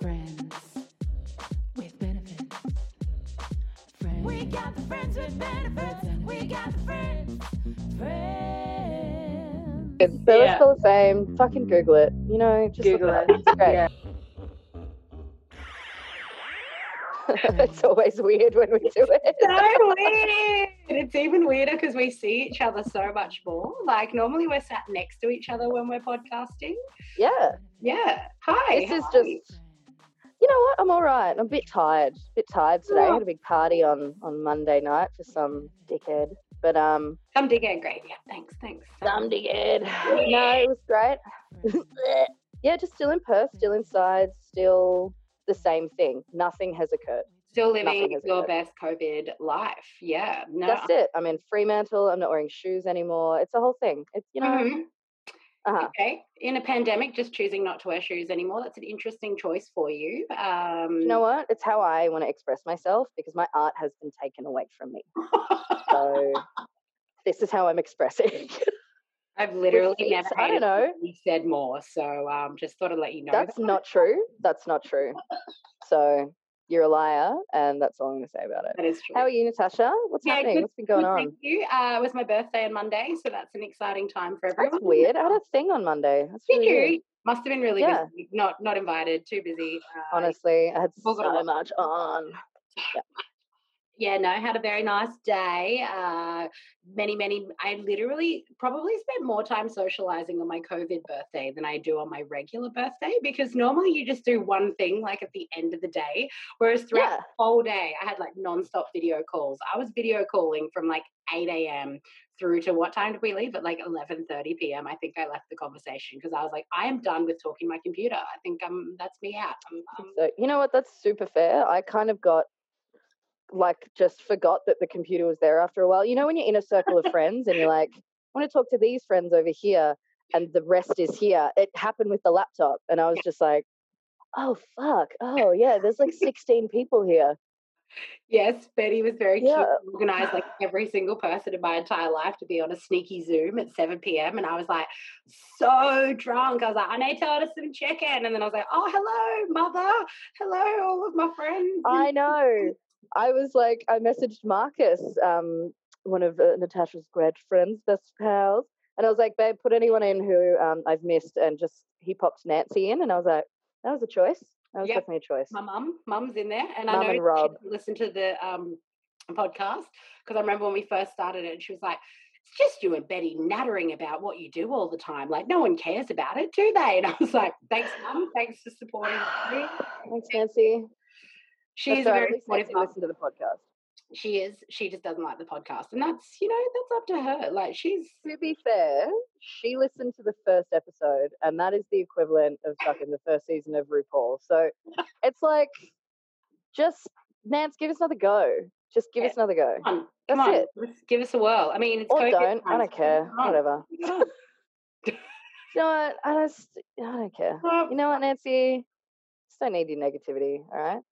Friends with benefits. Friends. We got the friends with benefits. We got the friends. Friends. It's so Yeah. it's still the same. Fucking Google it. You know, just Google look it. it. It's great. Yeah. it's always weird when we do it. so weird. It's even weirder because we see each other so much more. Like normally we're sat next to each other when we're podcasting. Yeah. Yeah. Hi. This is how are just you? know what? I'm all right. I'm a bit tired. A bit tired today. I Oh. had a big party on on Monday night for some dickhead. But um some dickhead great. Yeah. Thanks. Thanks. some dickhead. no, it was great. yeah, just still in Perth, still inside, still the same thing. Nothing has occurred. Still living your occurred. best COVID life. Yeah. No. That's it. I'm in Fremantle. I'm not wearing shoes anymore. It's a whole thing. It's you know, Mhm. Uh-huh. Okay. In a pandemic, just choosing not to wear shoes anymore. That's an interesting choice for you. Um, You know what? It's how I want to express myself because my art has been taken away from me. So this is how I'm expressing. I've literally it's- never I don't know. you said more. So um, just thought I'd let you know. That's that. not true. That's not true. So you're a liar, and that's all I'm going to say about it. That is true. How are you, Natasha? What's Yeah, happening? good- What's been going Good, on? Thank you. Uh, it was my birthday on Monday, so that's an exciting time for everyone. That's weird. I had a thing on Monday. That's Did really weird. you? Must have been really Yeah. busy. Not not invited. Too busy. Uh, Honestly, I had so much on. yeah, no, had a very nice day. Uh, many, many. I literally probably spent more time socializing on my COVID birthday than I do on my regular birthday because normally you just do one thing like at the end of the day, whereas throughout Yeah. the whole day I had like nonstop video calls. I was video calling from like 8 a.m. through to what time did we leave? At like 11:30 p.m. I think I left the conversation because I was like, I am done with talking to my computer. I think I'm that's me out. I'm, I'm So you know what? That's super fair. I kind of got like just forgot that the computer was there after a while. You know, when you're in a circle of friends and you're like, I want to talk to these friends over here, and the rest is here. It happened with the laptop, and I was just like, oh fuck, oh yeah, there's like 16 people here. Yes, Betty was very. Yeah. and Organized like every single person in my entire life to be on a sneaky Zoom at 7 p.m. And I was like so drunk. I was like, I need to order some chicken. And then I was like, oh, hello, mother. Hello, all of my friends. I know. I was like, I messaged Marcus, um, one of uh, Natasha's grad friends, best pals, and I was like, babe, put anyone in who um, I've missed, and just he popped Nancy in, and I was like, that was a choice. That was Yep. definitely a choice. my mum, mum's in there. And Mum I know and she Rob. listen to the um, podcast because I remember when we first started it, and she was like, it's just you and Betty nattering about what you do all the time. Like, no one cares about it, do they? And I was like, thanks, mum. Thanks for supporting me. Thanks, Nancy. She That's is a all right, very supportive listened to the podcast. She is. She just doesn't like the podcast, and that's you know that's up to her. Like she's To be fair, she listened to the first episode, and that is the equivalent of fucking the first season of RuPaul. So it's like, just Nance, give us another go. Just give Yeah. us another go. come on, come That's on, it. let's give us a whirl. I mean, it's Or don't. I don't care. Whatever. You know what? I just, I don't care. You know what, Nancy? Just don't need your negativity. All right.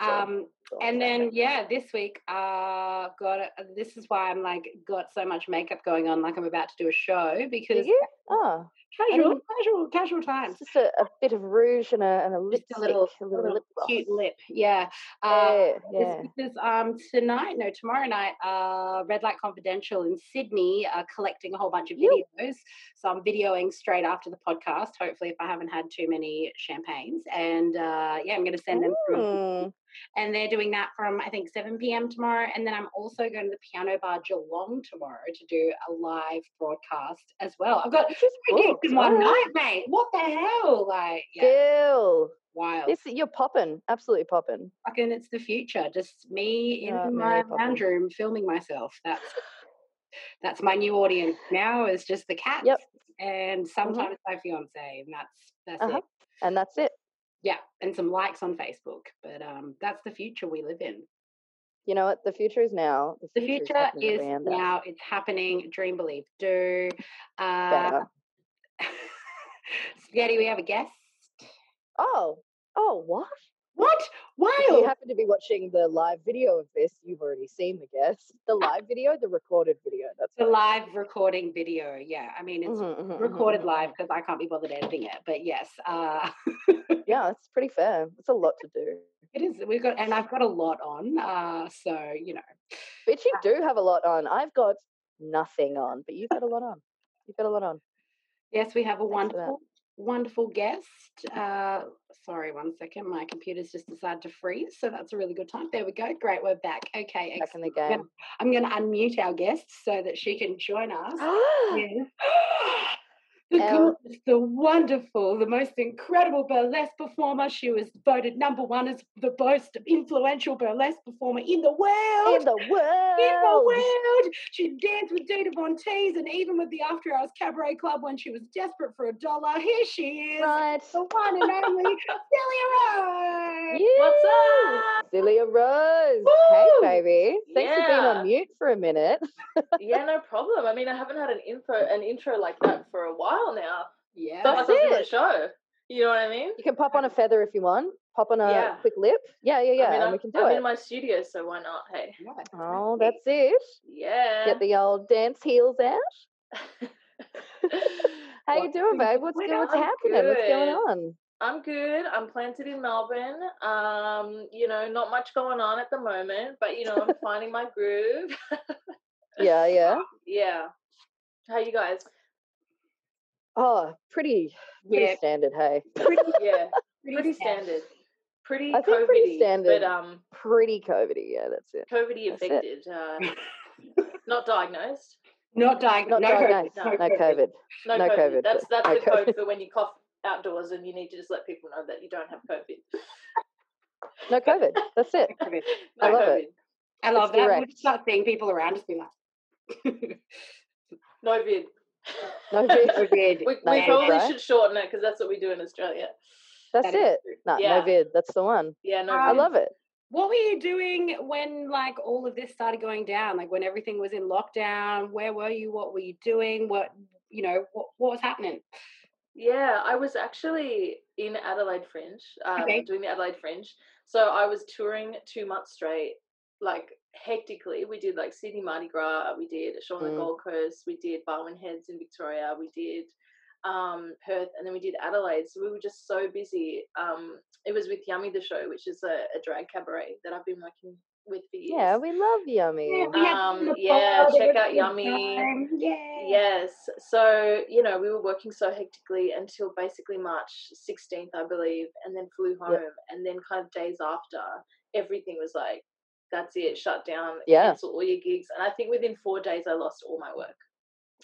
Um, and then yeah, this week, uh, got a, this is why I'm like got so much makeup going on, like I'm about to do a show because? Oh, casual, casual, casual times. just a, a bit of rouge and a and a lipstick, Just a little, a little, little lip cute lip, yeah. Uh, Yeah, yeah. because um tonight, no, tomorrow night, uh, Red Light Confidential in Sydney are collecting a whole bunch of videos. So I'm videoing straight after the podcast. Hopefully, if I haven't had too many champagnes, and uh, yeah, I'm going to send them. Mm. And they're doing that from I think 7 p.m. tomorrow. And then I'm also going to the Piano Bar Geelong tomorrow to do a live broadcast as well. I've got Which is three gigs in one night, mate. What the hell? Like, yeah, Bill, wild. this you're popping, absolutely popping. fucking it's the future. Just me in Yeah, my lounge room filming myself. That's that's my new audience now is just the cats Yep. and sometimes my fiance, and that's that's Uh-huh. it. And that's it. Yeah, and some likes on Facebook. But um, that's the future we live in. You know what? The future is now. The future future happening is now. It's happening. Dream, believe, do. Uh, Spaghetti, we have a guest. Oh, oh, what? What? If you happen to be watching the live video of this, you've already seen the guest. The live video, the recorded video. That's The live recording video. Yeah, I mean it's Mhm, mhm, mhm, recorded mhm. live because I can't be bothered editing it. But yes, uh, Yeah, it's pretty fair. It's a lot to do. it is. We've got, and I've got a lot on. Uh, so you know, But you do have a lot on. I've got nothing on, but you've got a lot on. You've got a lot on. yes, we have a Thanks wonderful, wonderful guest. Uh, sorry, one second. My computer's just decided to freeze, so that's a really good time. There we go. Great, we're back. Okay, Back in the. I'm game. I'm going to unmute our guest so that she can join us. Yes. The um, Elle- gorgeous, the wonderful, the most incredible burlesque performer. She was voted number one as the most influential burlesque performer in the world. In the world. In the world. She danced with Dita Von Teese and even with the After Hours Cabaret Club when she was desperate for a dollar. Here she is. Right. The one and only Zelia Rose. What's up? Zelia Rose. Hey, baby. Thanks for being on mute for a minute. yeah, no problem. I mean, I haven't had an info, an intro like that for a while now. Yeah. Felt like That's I was a it. show. You know what I mean? You can pop on a feather if you want. Pop on a Yeah. quick lip. Yeah, yeah, yeah. I mean, and I'm, we can do I'm it. in my studio, so why not? Hey. Yeah, Oh, that's it. Yeah. Get the old dance heels out. How you doing, babe? What's, good? What's I'm happening? What's going on? I'm good. I'm planted in Melbourne. Um, you know, not much going on at the moment, but you know, I'm finding my groove. Yeah, yeah. yeah. How you guys? Oh, pretty, pretty Yeah. standard. Hey, Pretty, Yeah. Pretty Pretty standard. standard. Pretty I think pretty standard. but um pretty COVIDy. Yeah, that's it. COVIDy That's it. affected. Uh, not diagnosed. Not diagnosed. Not no, diagnosed. no, No COVID. No, No COVID. COVID, That's that's no the code COVID. for when you cough outdoors and you need to just let people know that you don't have COVID. No COVID. That's it. COVID. No I love COVID. it. I love It's that. We'll just start seeing people around us be like, No vid. No vid. COVID. We, No we vid, probably right? should shorten it because that's what we do in Australia. That's That is it. No, Yeah. no vid. That's the one. Yeah, no. I vid. love it. What were you doing when like all of this started going down? Like when everything was in lockdown, where were you? What were you doing? What you know, what, what was happening? Yeah, I was actually in Adelaide Fringe, um, Okay. doing the Adelaide Fringe. So I was touring two months straight, like hectically. We did like Sydney Mardi Gras, we did a show on the Mm. Gold Coast, we did Barwon Heads in Victoria, we did um, Perth, and then we did Adelaide. So we were just so busy. Um, it was with Yummy the Show, which is a, a drag cabaret that I've been working with for years. Yeah, we love yummy. we had you on Um, yeah, check out Yummy. time. Yeah. Yes. So, you know, we were working so hectically until basically March 16th, I believe, and then flew home. And then, kind of days after, everything was like, that's it, shut down, Yeah. cancel all your gigs. And I think within four days, I lost all my work.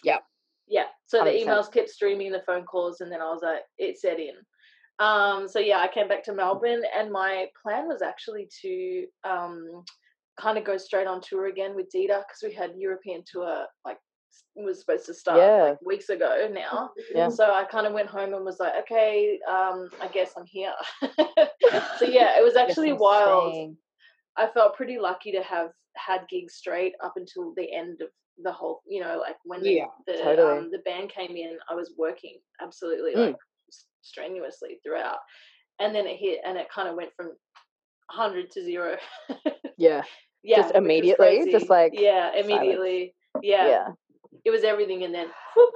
Yeah. Yeah. So the 100%. emails kept streaming, the phone calls, and then I was like, it set in. Um, so yeah, I came back to Melbourne, and my plan was actually to um, kind of go straight on tour again with Dita because we had European tour like was supposed to start Yeah. like weeks ago now. Yeah. So I kind of went home and was like, okay, um, I guess I'm here. so yeah, it was actually wild. I felt pretty lucky to have had gigs straight up until the end of the whole, you know, like when the, Yeah, the, totally. um, the band came in, I was working absolutely Mm. like strenuously throughout. And then it hit and it kind of went from 100 to zero. Yeah. yeah. Just immediately? Just like Yeah, silence. immediately. Yeah. Yeah. It was everything and then whoop.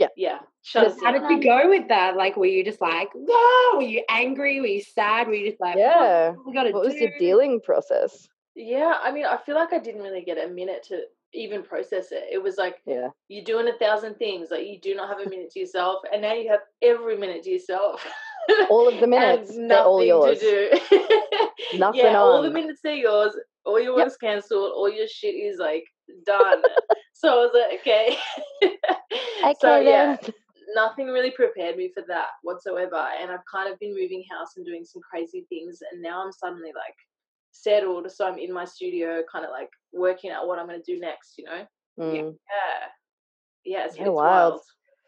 Yeah. Yeah. Just How did you go with that? Like, were you just like, whoa? Were you angry? Were you sad? Were you just like, Yeah. what we What was your dealing process? Yeah, I mean, I feel like I didn't really get a minute to even process it. It was like Yeah. you're doing a thousand things, like you do not have a minute to yourself, and now you have every minute to yourself. All of the minutes, and they're all yours. to do. Nothing yeah, all the minutes are yours. All your Yep. work's cancelled. All your shit is like done. So I was like, okay. Okay, so yeah, then. nothing really prepared me for that whatsoever. And I've kind of been moving house and doing some crazy things. And now I'm suddenly like settled. So I'm in my studio, kind of like working out what I'm going to do next, you know? Mm. Yeah. Yeah, it's, Yeah, it's wild. wild.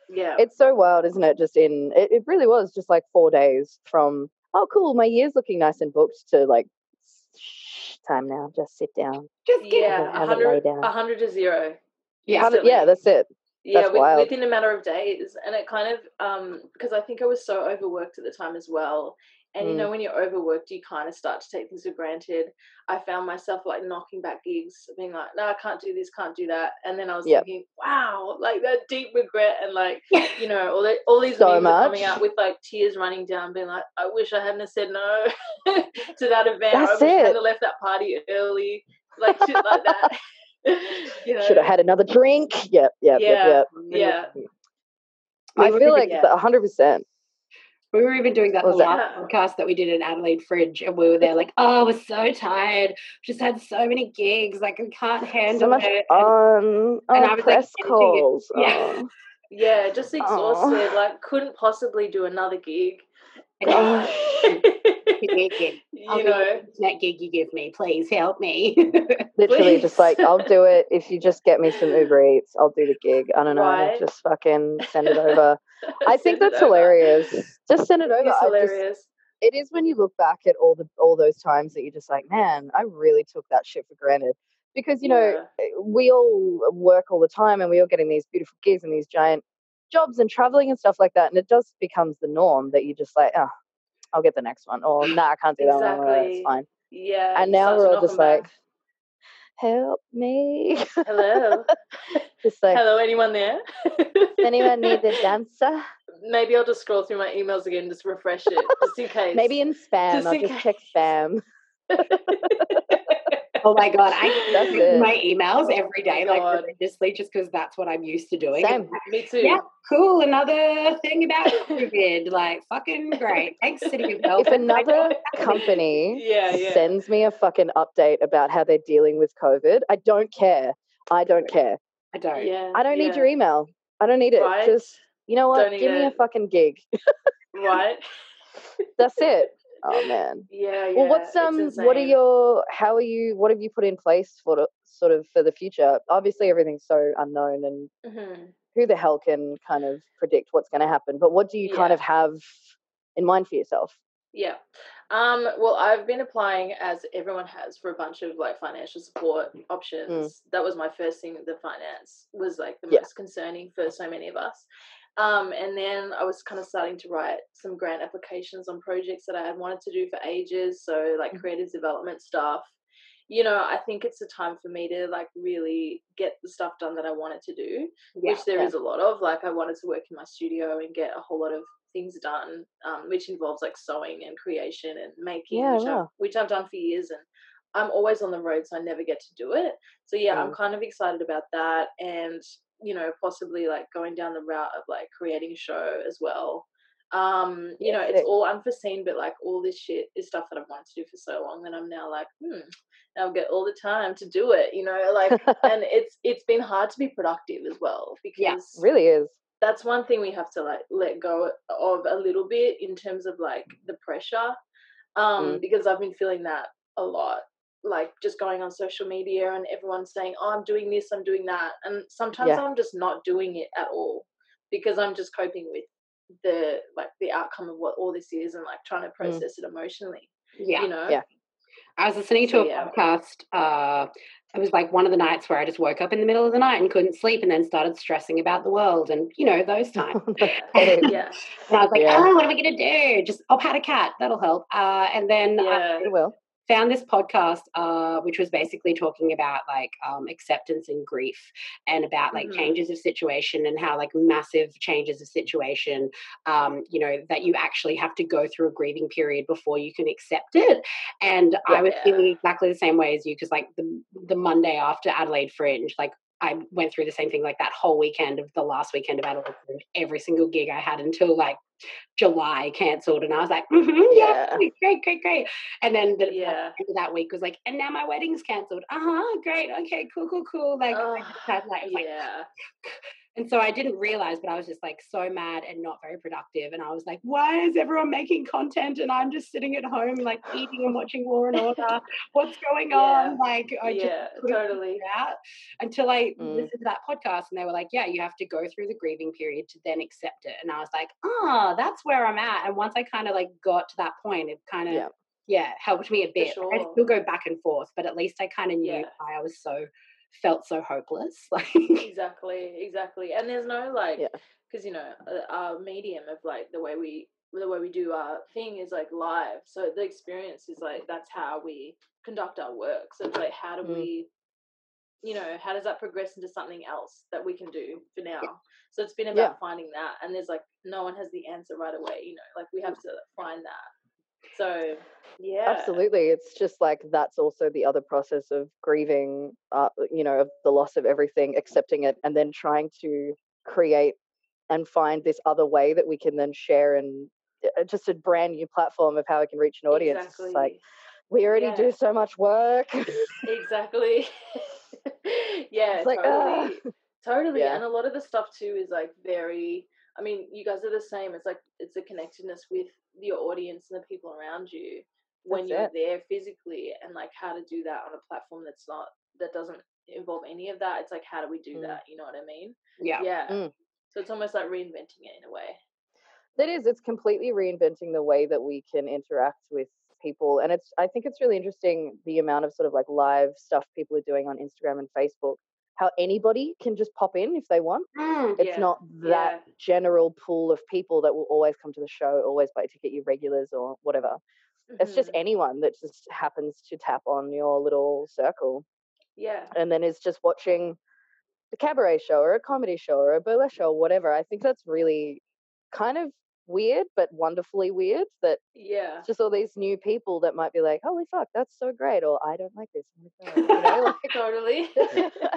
Yeah. It's so wild, isn't it? Just in it, it really was just like four days from oh cool, my year's looking nice and booked to like time now, just sit down. Just get yeah, it hundred, a hundred to zero. Yeah. How yeah, that's it. yeah, That's with, wild. within a matter of days, and it kind of um because I think I was so overworked at the time as well. And you Mm. know, when you're overworked, you kind of start to take things for granted. I found myself like knocking back gigs, being like, "No, I can't do this, can't do that." And then I was Yep. thinking, "Wow, like that deep regret and like you know, all the, all these So memes are coming out with like tears running down, being like, "I wish I hadn't said no to that event. That's I wish I hadn't left that party early, like shit like that." you know, Should have had another drink. Yep, yep, Yeah, yep, yeah. yep. We I were feel like yeah. hundred percent. We were even doing that the was last podcast that we did in Adelaide Fringe, and we were there like, "Oh, I was so tired. Just had so many gigs. Like, I can't handle So much it." And- on and oh, I oh, was, like, press it. calls. Yeah. Oh, Yeah, just exhausted. Like, couldn't possibly do another gig. And I was gosh. like, "Give me a gig. I'll you know, internet gig you give me. Please help me." Literally, just like I'll do it if you just get me some Uber Eats. I'll do the gig. I don't know. Right. Just fucking send it over. I think that's hilarious. Just send it over. It's I just- it is when you look back at all the all those times that you're just like, man, I really took that shit for granted. Because you know, Yeah. Eh, we all work all the time, and we all getting these beautiful gigs and these giant jobs and traveling and stuff like that, and it just becomes the norm that you just like, oh, I'll get the next one, or nah, I can't do that one. It's fine. Yeah. And now we're all just 'em like, back. help me. hello, just like, hello, anyone there? anyone need a dancer? Maybe I'll just scroll through my emails again, just refresh it, just in case. Maybe in spam. Just I'll just check spam. oh my god, I That's it. Oh my emails every day, like God. religiously, just because that's what I'm used to doing. Same. Me too. Yeah, cool. Another thing about COVID. Like, fucking great. Thanks, City of If Melbourne. I know another company Yeah, yeah. sends me a fucking update about how they're dealing with COVID, I don't care. I don't care. I don't. Yeah. I don't need your email. I don't need it. Right? Just you know what? Don't need Give me a fucking gig. Right. That's it. Oh man. Yeah, yeah. well, what's um? What are your? How are you? What have you put in place for the, sort of for the future? Obviously, everything's so unknown, and Mhm. who the hell can kind of predict what's going to happen? But what do you kind of have in mind for yourself? Yeah. Um, well, I've been applying as everyone has for a bunch of like financial support options. That was my first thing. The finance was like the Yeah. most concerning for so many of us. Um, and then I was kind of starting to write some grant applications on projects that I had wanted to do for ages. So like Mhm. creative development stuff. You know, I think it's a time for me to like really get the stuff done that I wanted to do Yeah. which there is yeah. a lot of. Like I wanted to work in my studio and get a whole lot of things done, um, which involves like sewing and creation and making, Yeah, which, I've, which I've done for years. And I'm always on the road, so I never get to do it. So yeah, I'm Mm. kind of excited about that, and you know, possibly like going down the route of like creating a show as well. Um, you Yeah, know, it's all unforeseen, but like all this shit is stuff that I've wanted to do for so long that I'm now like, hmm, now I'll get all the time to do it, you know, like and it's it's been hard to be productive as well because Yeah, really is. that's one thing we have to like let go of a little bit in terms of like the pressure um Mm. because i've been feeling that a lot like just going on social media and everyone saying oh i'm doing this i'm doing that and sometimes Yeah. i'm just not doing it at all because i'm just coping with the like the outcome of what all this is and like trying to process it emotionally yeah. you know Yeah. I was listening to So, a yeah. podcast. Uh, it was like one of the nights where I just woke up in the middle of the night and couldn't sleep, and then started stressing about the world, and you know those times. Yeah And I was like, Yeah. oh, what am I going to do? Just, I'll pat a cat. That'll help. Uh, and then I yeah It will. Found this podcast, uh, which was basically talking about like um, acceptance and grief and about like Mhm. changes of situation and how like massive changes of situation, um, you know, that you actually have to go through a grieving period before you can accept it. And I was feeling exactly the same way as you because like the, the Monday after Adelaide Fringe, like I went through the same thing like that whole weekend of the last weekend of every single gig I had until like July cancelled, and I was like, mm-hmm, yeah, Yeah. great, great, great. And then the Yeah. end of that week was like, and now my wedding's cancelled. Uh huh, great, okay, cool, cool, cool. Like, Oh, like, was like yeah And so I didn't realize, but I was just like so mad and not very productive. And I was like, why is everyone making content and I'm just sitting at home, like eating and watching Law and Order? What's going Yeah. on? Like, I yeah, just totally. out until I Mm. listened to that podcast and they were like, yeah, you have to go through the grieving period to then accept it. And I was like, ah, that's where I'm at. And once I kind of like got to that point, it kind of, Yeah. yeah, helped me a bit. I sure. still go back and forth, but at least I kind of knew Yeah. why I was so felt so hopeless. Like, exactly exactly and there's no like Yeah. because you know uh, our medium of like the way we the way we do our thing is like live so the experience is like that's how we conduct our work so it's like how do Mm. we you know how does that progress into something else that we can do for now so it's been about Yeah. finding that and there's like no one has the answer right away you know like we have to find that so yeah Absolutely. It's just like that's also the other process of grieving, uh, you know, of the loss of everything, accepting it, and then trying to create and find this other way that we can then share and uh, just a brand new platform of how we can reach an audience. Exactly just like we already Yeah. do so much work. exactly yeah It's like, ah. totally totally Yeah. and a lot of the stuff too is like very i mean you guys are the same it's like it's a connectedness with your audience and the people around you when That's you're it. there physically and like how to do that on a platform that's not that doesn't involve any of that it's like how do we do Mm. that you know what i mean yeah. yeah Mm. so it's almost like reinventing it in a way That is, It's completely reinventing the way that we can interact with people, and it's. I think it's really interesting the amount of sort of like live stuff people are doing on Instagram and Facebook. How anybody can just pop in if they want. Mm, It's Yeah, not that general pool of people that will always come to the show, always buy ticket, your regulars or whatever. It's just Mhm. anyone that just happens to tap on your little circle, yeah and then is just watching the cabaret show or a comedy show or a burlesque show or whatever. I think that's really kind of weird, but wonderfully weird that yeah just all these new people that might be like, "Holy fuck, that's so great!" or "I don't like this." "Oh," you know, like, totally yeah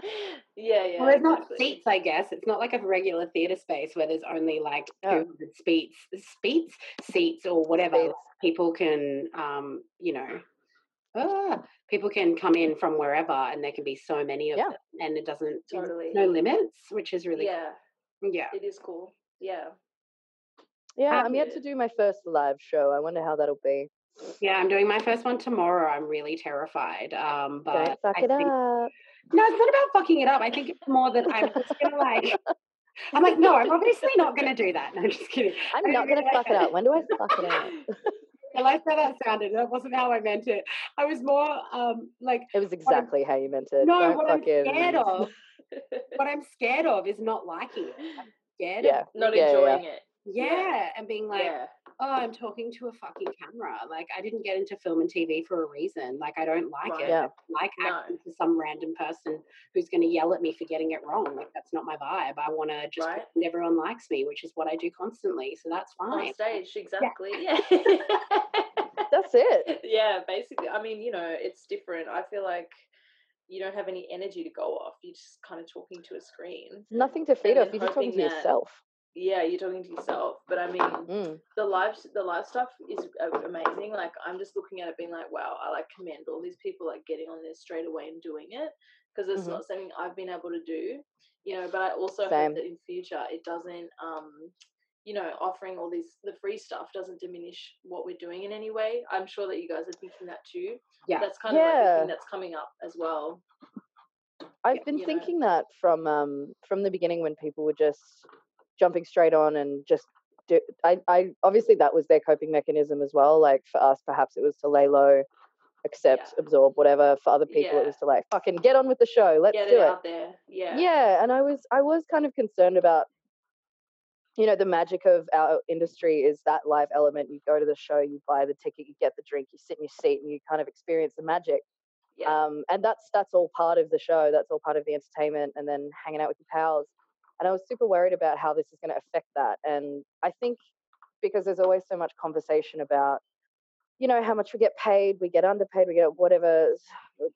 yeah well, there's not seats, I guess. It's not like a regular theatre space where there's only like Yeah. 200 seats, seats, seats, or whatever. Seats. People can, um, you know, ah, people can come in from wherever, and there can be so many of Yeah. them, and it doesn't Totally. no limits, which is really yeah cool. yeah. it is cool yeah yeah, I'm yet to do my first live show. I wonder how that'll be. Yeah, I'm doing my first one tomorrow. I'm really terrified. Um, but Don't fuck I it think, up. No, it's not about fucking it up. I think it's more that I'm just gonna like. I'm like, no, I'm obviously not gonna do that. No, I'm just kidding. I'm I not gonna really fuck it up. When do I fuck it up? I like how that sounded. That wasn't how I meant it. I was more um like, It was exactly how you meant it. no, Don't what I'm scared of, what I'm scared of is not liking it. I'm scared Yeah. of not Yeah, yeah, enjoying it yeah, Yeah. and being like, yeah oh, I'm talking to a fucking camera. Like, I didn't get into film and TV for a reason. Like, I don't like Right. it. Yeah. Like No. for some random person who's going to yell at me for getting it wrong. Like, that's not my vibe. I want to just Right. everyone likes me, which is what I do constantly. So that's fine. on stage exactly yeah That's it. yeah basically i mean you know it's different i feel like you don't have any energy to go off you're just kind of talking to a screen Nothing to feed off. You're just talking to yourself. Yeah you're talking to yourself but i mean Mm. the live the live stuff is amazing like i'm just looking at it being like wow i like commend all these people like getting on there straight away and doing it because it's Mhm. not something i've been able to do you know but i also Same. hope that in future it doesn't um you know offering all these the free stuff doesn't diminish what we're doing in any way i'm sure that you guys are thinking that too Yeah. that's kind of like the thing that's coming up as well I've Yeah, been you know. thinking that from um from the beginning when people were just jumping straight on and just do I, I obviously that was their coping mechanism as well. Like for us perhaps it was to lay low, accept, Yeah. absorb, whatever. For other people it was to like fucking get on with the show. Let's get do it it. out there yeah Yeah, and I was I was kind of concerned about you know the magic of our industry is that live element. You go to the show, you buy the ticket, you get the drink, you sit in your seat, and you kind of experience the magic. yeah Um, and that's that's all part of the show. That's all part of the entertainment, and then hanging out with your pals. And I was super worried about how this is going to affect that. And I think because there's always so much conversation about, you know, how much we get paid, we get underpaid, we get whatever,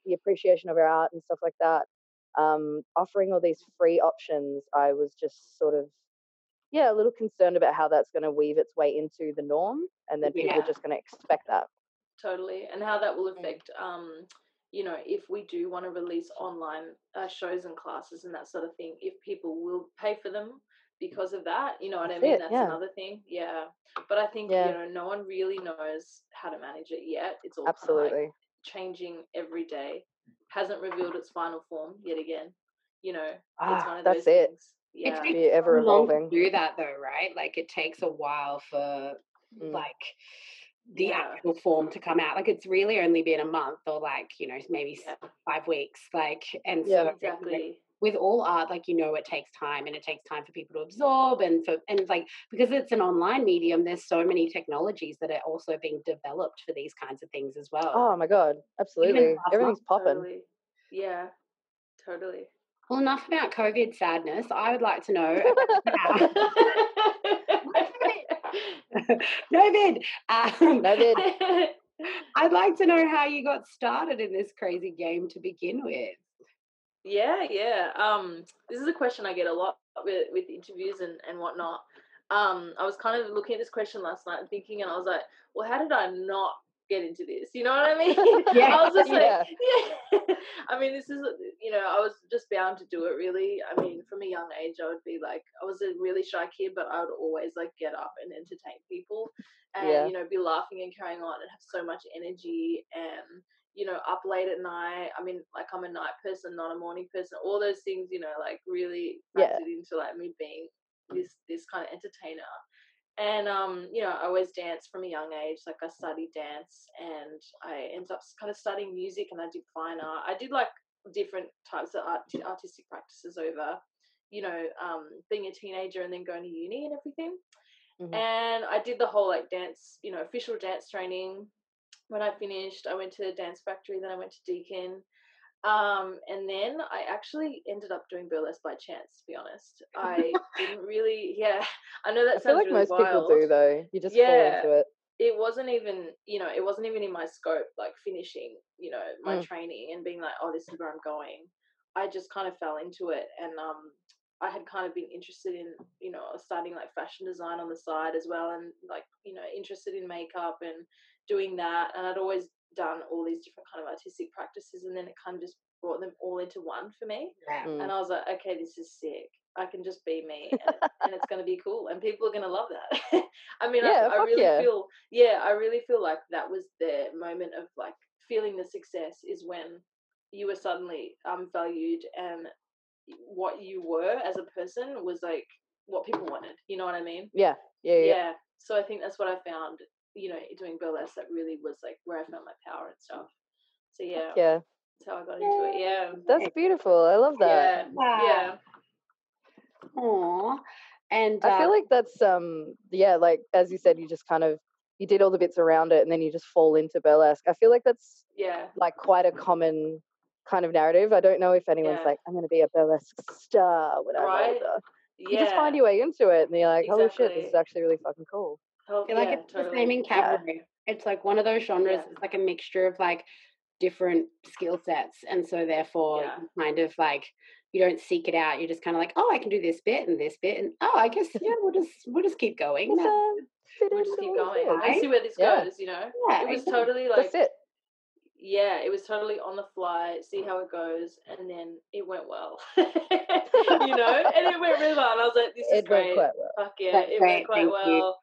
the appreciation of our art and stuff like that. Um, offering all these free options, I was just sort of, yeah, a little concerned about how that's going to weave its way into the norm, and then people Yeah. are just going to expect that. totally and how that will Mm. affect um you know, if we do want to release online uh, shows and classes and that sort of thing, if people will pay for them because of that, you know what That's I mean? it, That's yeah. another thing. Yeah. But I think, Yeah. you know, no one really knows how to manage it yet. It's all kind of Absolutely. like changing every day. Hasn't revealed its final form yet again. You know, it's Ah, one of that's those it. things. Yeah. takes Be ever so long to evolving. do that though, right? Like it takes a while for Mm. like the Yeah. actual form to come out. Like it's really only been a month or like, you know, maybe Yeah. five weeks. Like and Yeah. so Exactly. with all art, like you know, it takes time and it takes time for people to absorb and for and like because it's an online medium, there's so many technologies that are also being developed for these kinds of things as well. Oh my god, absolutely. Everything's popping. Totally. Yeah. Totally. Well, enough about COVID sadness. I would like to know about no vid. Um, No vid. I'd like to know how you got started in this crazy game to begin with. Yeah, yeah. Um, this is a question I get a lot with, with interviews and, and whatnot. Um, I was kind of looking at this question last night and thinking, and I was like, well, how did I not get into this? You know what I mean? Yeah, I was just yeah. like, yeah. I mean, this is, you know, I was just bound to do it really. I mean, from a young age, I would be like, I was a really shy kid, but I would always like get up and entertain people and, Yeah. you know, be laughing and carrying on and have so much energy and, you know, up late at night. I mean, like I'm a night person, not a morning person. All those things, you know, like really Yeah. into like me being this this kind of entertainer. And um, you know, I always danced from a young age. Like I studied dance, and I ended up kind of studying music, and I did fine art. I did like different types of art, artistic practices over, you know, um, being a teenager and then going to uni and everything Mhm. and I did the whole like dance, you know, official dance training. When I finished, I went to Dance Factory, then I went to Deakin. Um, and then I actually ended up doing burlesque by chance, to be honest. I didn't really, yeah, I know that I feel like really most people do though. You just fall Yeah. into it. It wasn't even, you know, it wasn't even in my scope, like finishing, you know, my Mm. training and being like, oh, this is where I'm going. I just kind of fell into it. And um, I had kind of been interested in, you know, starting like fashion design on the side as well, and like, you know, interested in makeup and doing that. And I'd always done all these different kind of artistic practices, and then it kind of just brought them all into one for me. Yeah. Mm. And I was like, okay, this is sick. I can just be me, and, and it's going to be cool, and people are going to love that. I mean, Yeah, I, I really yeah. feel, yeah, I really feel like that was the moment of like feeling the success is when you were suddenly um valued and what you were as a person was like what people wanted. You know what I mean? Yeah, yeah, Yeah. yeah. So I think that's what I found. You know, doing burlesque that really was like where I found my power and stuff. So yeah, Yeah, that's how I got into it. Yeah. that's beautiful. I love that. Yeah. Yeah. Aw. And I feel uh, like that's um yeah, like as you said, you just kind of you did all the bits around it and then you just fall into burlesque. I feel like that's Yeah. like quite a common kind of narrative. I don't know if anyone's Yeah. like, I'm gonna be a burlesque star when I'm Right. older. Yeah. You just find your way into it and you're like, holy shit, this is actually really fucking cool. Oh, I feel like yeah, it's the same in cabaret. It's like one of those genres. Yeah. It's like a mixture of like different skill sets, and so therefore Yeah. kind of like you don't seek it out. You're just kind of like, oh, I can do this bit and this bit, and oh, I guess yeah, we'll just we'll just keep going. Uh, We'll just keep going. it. I see where this Yeah. goes, you know? yeah, It was exactly. totally like That's it. yeah, it was totally on the fly, see how it goes, and then it went well. you know? And it went really well. And I was like, this is It great. well. Fuck yeah, That's it great, went quite thank you.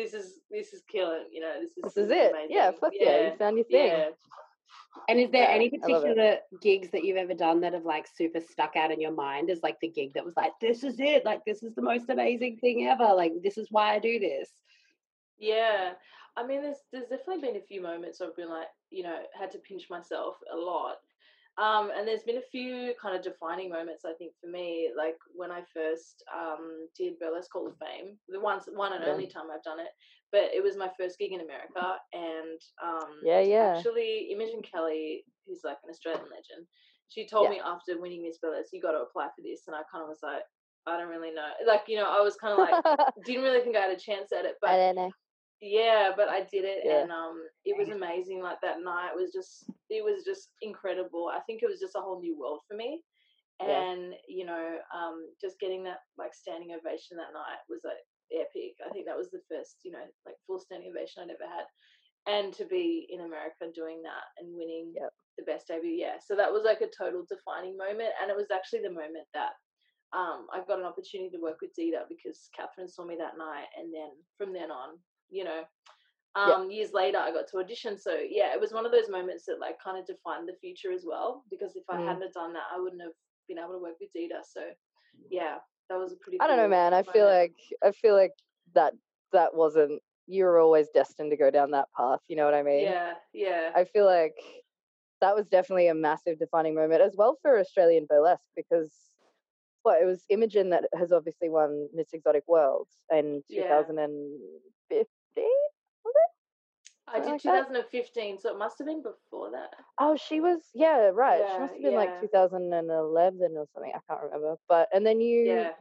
Well. This is this is killing, you know, this is This is it. Yeah, amazing. fuck yeah. You found your thing. Yeah. And is there Yeah, any I love it. particular gigs that you've ever done that have like super stuck out in your mind as like the gig that was like, this is it, like this is the most amazing thing ever, like this is why I do this. Yeah. I mean there's there's definitely been a few moments I've been like, you know, had to pinch myself a lot. Um, and there's been a few kind of defining moments, I think, for me, like when I first um, did Burlesque Hall of Fame, the once, one and Yeah. only time I've done it, but it was my first gig in America. And um, Yeah, yeah. actually, Imogen Kelly, who's like an Australian legend, she told Yeah. me after winning Miss Burlesque, you got to apply for this. And I kind of was like, I don't really know. Like, you know, I was kind of like, didn't really think I had a chance at it, but I don't know. Yeah but i did it Yeah. and um it was amazing like that night was just it was just incredible i think it was just a whole new world for me Yeah. and you know um just getting that like standing ovation that night was like epic i think that was the first you know like full standing ovation i'd ever had and to be in America doing that and winning Yep. the best debut. Yeah, so that was like a total defining moment, and it was actually the moment that um, I got an opportunity to work with Dita because Catherine saw me that night, and then from then on, you know, Yeah. um, years later I got to audition. So yeah, it was one of those moments that like kind of defined the future as well. Because if I Mm. hadn't have done that, I wouldn't have been able to work with Dita. So yeah, that was a pretty. I don't know, man. I feel like I feel like that that wasn't you were always destined to go down that path. You know what I mean? yeah, yeah, I feel like that was definitely a massive defining moment as well for Australian burlesque because well, it was Imogen that has obviously won Miss Exotic World in Yeah. 2015. I did like that? 2015, so it must have been before that. Oh, she was yeah, right. she must have been yeah. like 2011 or something. I can't remember. But and then you Yeah.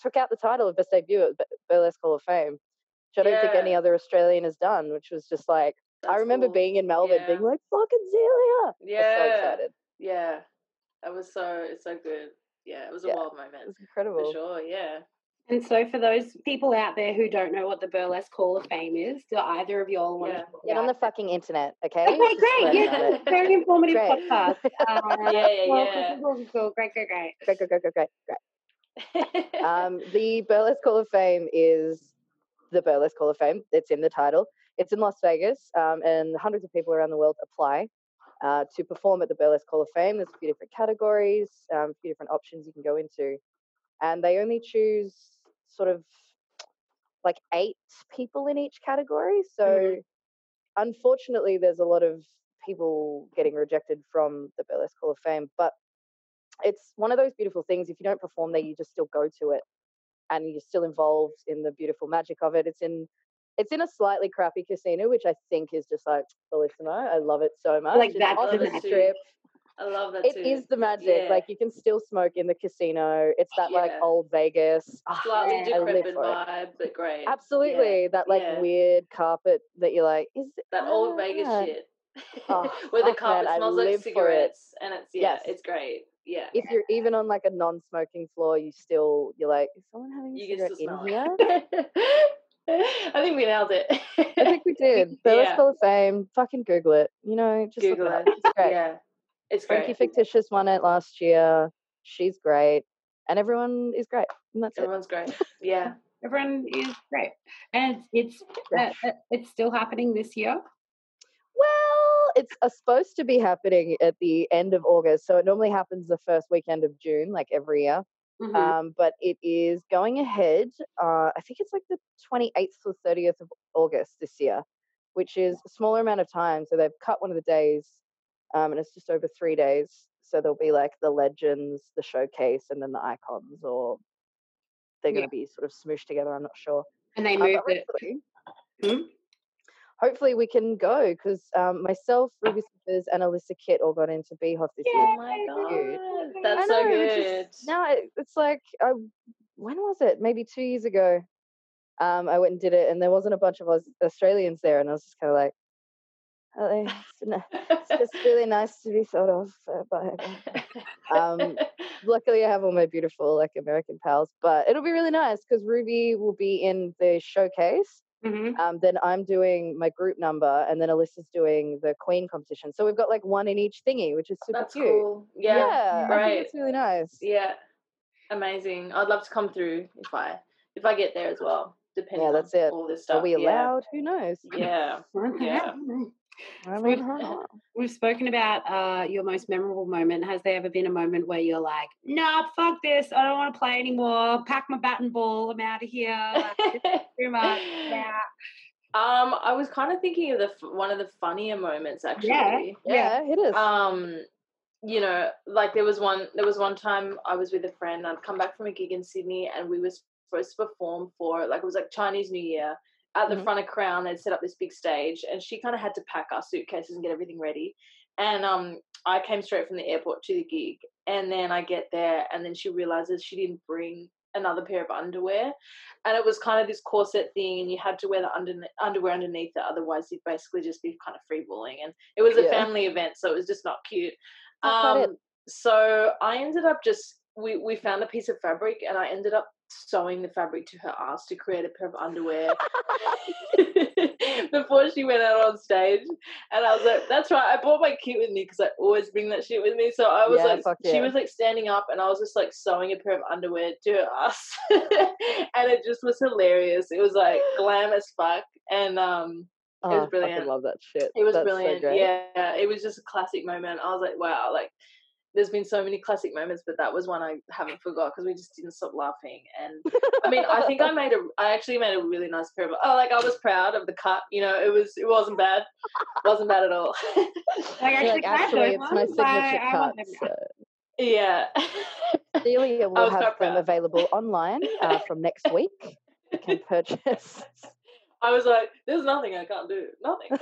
took out the title of best debut at Burlesque Hall of Fame, which I don't think any other Australian has done. Which was just like I remember cool. being in Melbourne, being Yeah. like "fucking Zelia." I was so Yeah, excited. yeah, that was so it's so good. Yeah, it was a Yeah, wild It moment was for incredible. sure. Yeah. And so, for those people out there who don't know what the Burlesque Hall of Fame is, do either of y'all want Yeah. to Get on the fucking internet, okay? Okay, great. Yeah, very informative Great. podcast. Uh, Yeah, yeah, well, yeah. Cool, cool, cool. Great, great, great. Great, great, great, great, great, great. Um, the Burlesque Hall of Fame is the Burlesque Hall of Fame. It's in the title. It's in Las Vegas, um, and hundreds of people around the world apply uh, to perform at the Burlesque Hall of Fame. There's a few different categories, um, a few different options you can go into, and they only choose sort of like eight people in each category. So, Mhm. unfortunately, there's a lot of people getting rejected from the Burlesque Hall of Fame, but it's one of those beautiful things. If you don't perform there, you just still go to it, and you're still involved in the beautiful magic of it. It's in it's in a slightly crappy casino, which I think is just like Bellissimo. I love it so much. Like, that's the strip. I love that It too. is the magic. Yeah. Like you can still smoke in the casino. It's that like old Vegas. Ah, slightly Yeah. Decrepit vibe, but great. Absolutely, that like yeah. weird carpet that you're like, is it- That old Vegas ah. shit. Oh, Where the man, carpet I smells like for it. cigarettes and it's yeah, Yes. it's great. Yeah. If you're even on like a non-smoking floor, you still you're like, is someone having a You cigarette in here? I think we nailed it. I think we did. Burlesque Yeah. Hall of Fame. Fucking Google it. You know, just Google it. It's great. Yeah. It's Frankie. Fictitious won it last year. She's great, and everyone is great. And that's it. Everyone's great. Yeah. Everyone is great, and it's Yeah. uh, uh, it's still happening this year. Well, it's uh, supposed to be happening at the end of August, so it normally happens the first weekend of June, like every year. Mhm. Um, but it is going ahead. Uh, I think it's like the 28th or 30th of August this year, which is a smaller amount of time. So they've cut one of the days, um, and it's just over three days. So there'll be like the legends, the showcase, and then the icons, or they're going Yeah. to be sort of smooshed together. I'm not sure. and they Uh, but it. hopefully, Hmm? hopefully we can go because um, myself, Ruby Slippers, and Alyssa Kit all got into BHoF this Oh year. my god. That's so know, which good. is- No, it- it's like I, when was it? Maybe two years ago. Um, I went and did it, and there wasn't a bunch of Aus- Australians there, and I was just kind of like, oh, it's, it's just really nice to be thought of uh, by everyone. Um, Luckily, I have all my beautiful like American pals, but it'll be really nice because Ruby will be in the showcase. Mhm. Um, then I'm doing my group number, and then Alyssa's doing the Queen competition. So we've got like one in each thingy, which is super That's cute. cool. Yeah. I right. it's really nice. Yeah. Amazing. I'd love to come through if I if I get there as well. Depending that's on it. all this stuff. Are we yeah. allowed? Who knows? Yeah. Yeah. I mean, I don't. We've spoken about uh, your most memorable moment. Has there ever been a moment where you're like, "Nah, fuck this. I don't want to play anymore. Pack my bat and ball. I'm out of here. Like, this is too much." Yeah. Um, I was kind of thinking of the one of the funnier moments actually. yeah, it is. Um, you know, like there was one there was one time I was with a friend. I'd come back from a gig in Sydney, and we were supposed to perform for like it was like Chinese New Year at the Mhm. front of Crown. They'd set up this big stage, and she kind of had to pack our suitcases and get everything ready. And um, I came straight from the airport to the gig, and then I get there, and then she realizes she didn't bring another pair of underwear, and it was kind of this corset thing, and you had to wear the under- underwear underneath it, otherwise you'd basically just be kind of free balling. And it was a Yeah. family event, so it was just not cute. That's not it. Um, so I ended up just we we found a piece of fabric, and I ended up sewing the fabric to her ass to create a pair of underwear. before she went out on stage, and I was like, "That's right." I brought my kit with me because I always bring that shit with me. So I was Yeah, like, she yeah. was like standing up, and I was just like sewing a pair of underwear to her ass, and it just was hilarious. It was like glam as fuck, and um, Oh, was brilliant. I love that shit. it was That's brilliant. great. yeah, it was just a classic moment. I was like, wow, like there's been so many classic moments, but that was one I haven't forgot because we just didn't stop laughing. And I mean, I think I made a, I actually made a really nice pair of, oh, like I was proud of the cut. You know, it was, it wasn't bad, it wasn't bad at all. Like, actually, like, can I have actually, it's my signature I- I cut. want. So. yeah. Zelia will have them proud. available online uh, from next week. You can purchase. I was like, there's nothing I can't do. Nothing.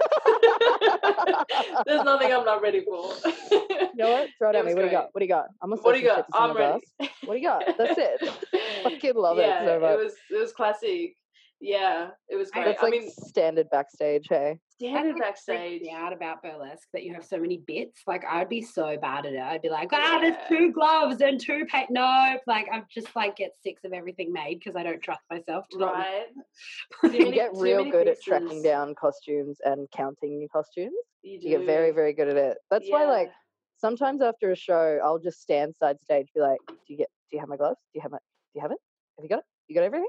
there's nothing I'm not ready for. You know what? Throw it at me. What do you got? What do you got? I'm gonna What do you got? I'm ready. What do you got? That's it. Fucking love yeah, it so much. It was it was classic. Yeah, it was great. That's I like mean, standard backstage, hey. standard backstage. me out about burlesque that you have so many bits. Like I'd be so bad at it. I'd be like, ah, there's two gloves and two pa Nope. Like I'm just like get six of everything made because I don't trust myself to. Right. Like, You many- get real many good at tracking down costumes and counting your costumes. You, You get very, very good at it. That's why, like, sometimes after a show, I'll just stand side stage, be like, "Do you get? Do you have my gloves? Do you have my? Do you have it? Have you got it? You got everything?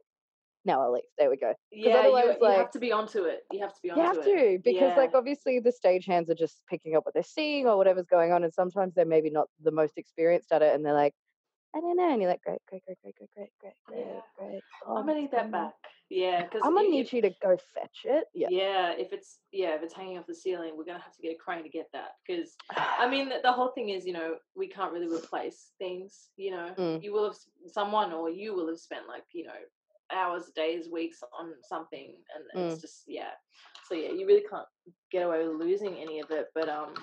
Now I'll leave. There we go. yeah, you, otherwise, you like- have to be onto it. You have to be onto it. You have it. to because, like, obviously the stage hands are just picking up what they're seeing or whatever's going on, and sometimes they're maybe not the most experienced at it, and they're like, "I don't know," and you're like, "Great, great, great, great, great, great, great, great, Yeah. great." I'm gonna need that back. Yeah, because I'm gonna need you to go fetch it. Yeah. Yeah, if it's yeah, if it's hanging off the ceiling, we're gonna have to get a crane to get that. Because I mean, the, the whole thing is, you know, we can't really replace things. You know, Mm. you will have someone or you will have spent like you know hours, days, weeks on something, and Mm. it's just yeah. So yeah, you really can't get away with losing any of it. But um,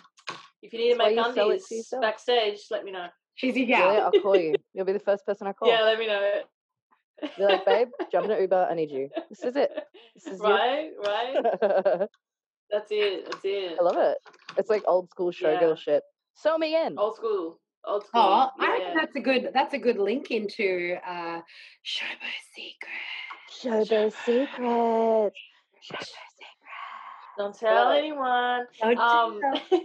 if you need to That's why make sell it undies to yourself. backstage, let me know. She's your Yeah. I'll call you. You'll be the first person I call. Yeah, let me know. Be like, babe, jump in an Uber. I need you. This is it. This is right, right. That's it. That's it. I love it. It's like old school showgirl Yeah. shit. Sew me in. Old school. Old school. Oh, I reckon yeah. that's a good that's a good link into uh Showbo Secret. Showbiz secrets. Showbiz Don't tell What? anyone. Don't Um, tell.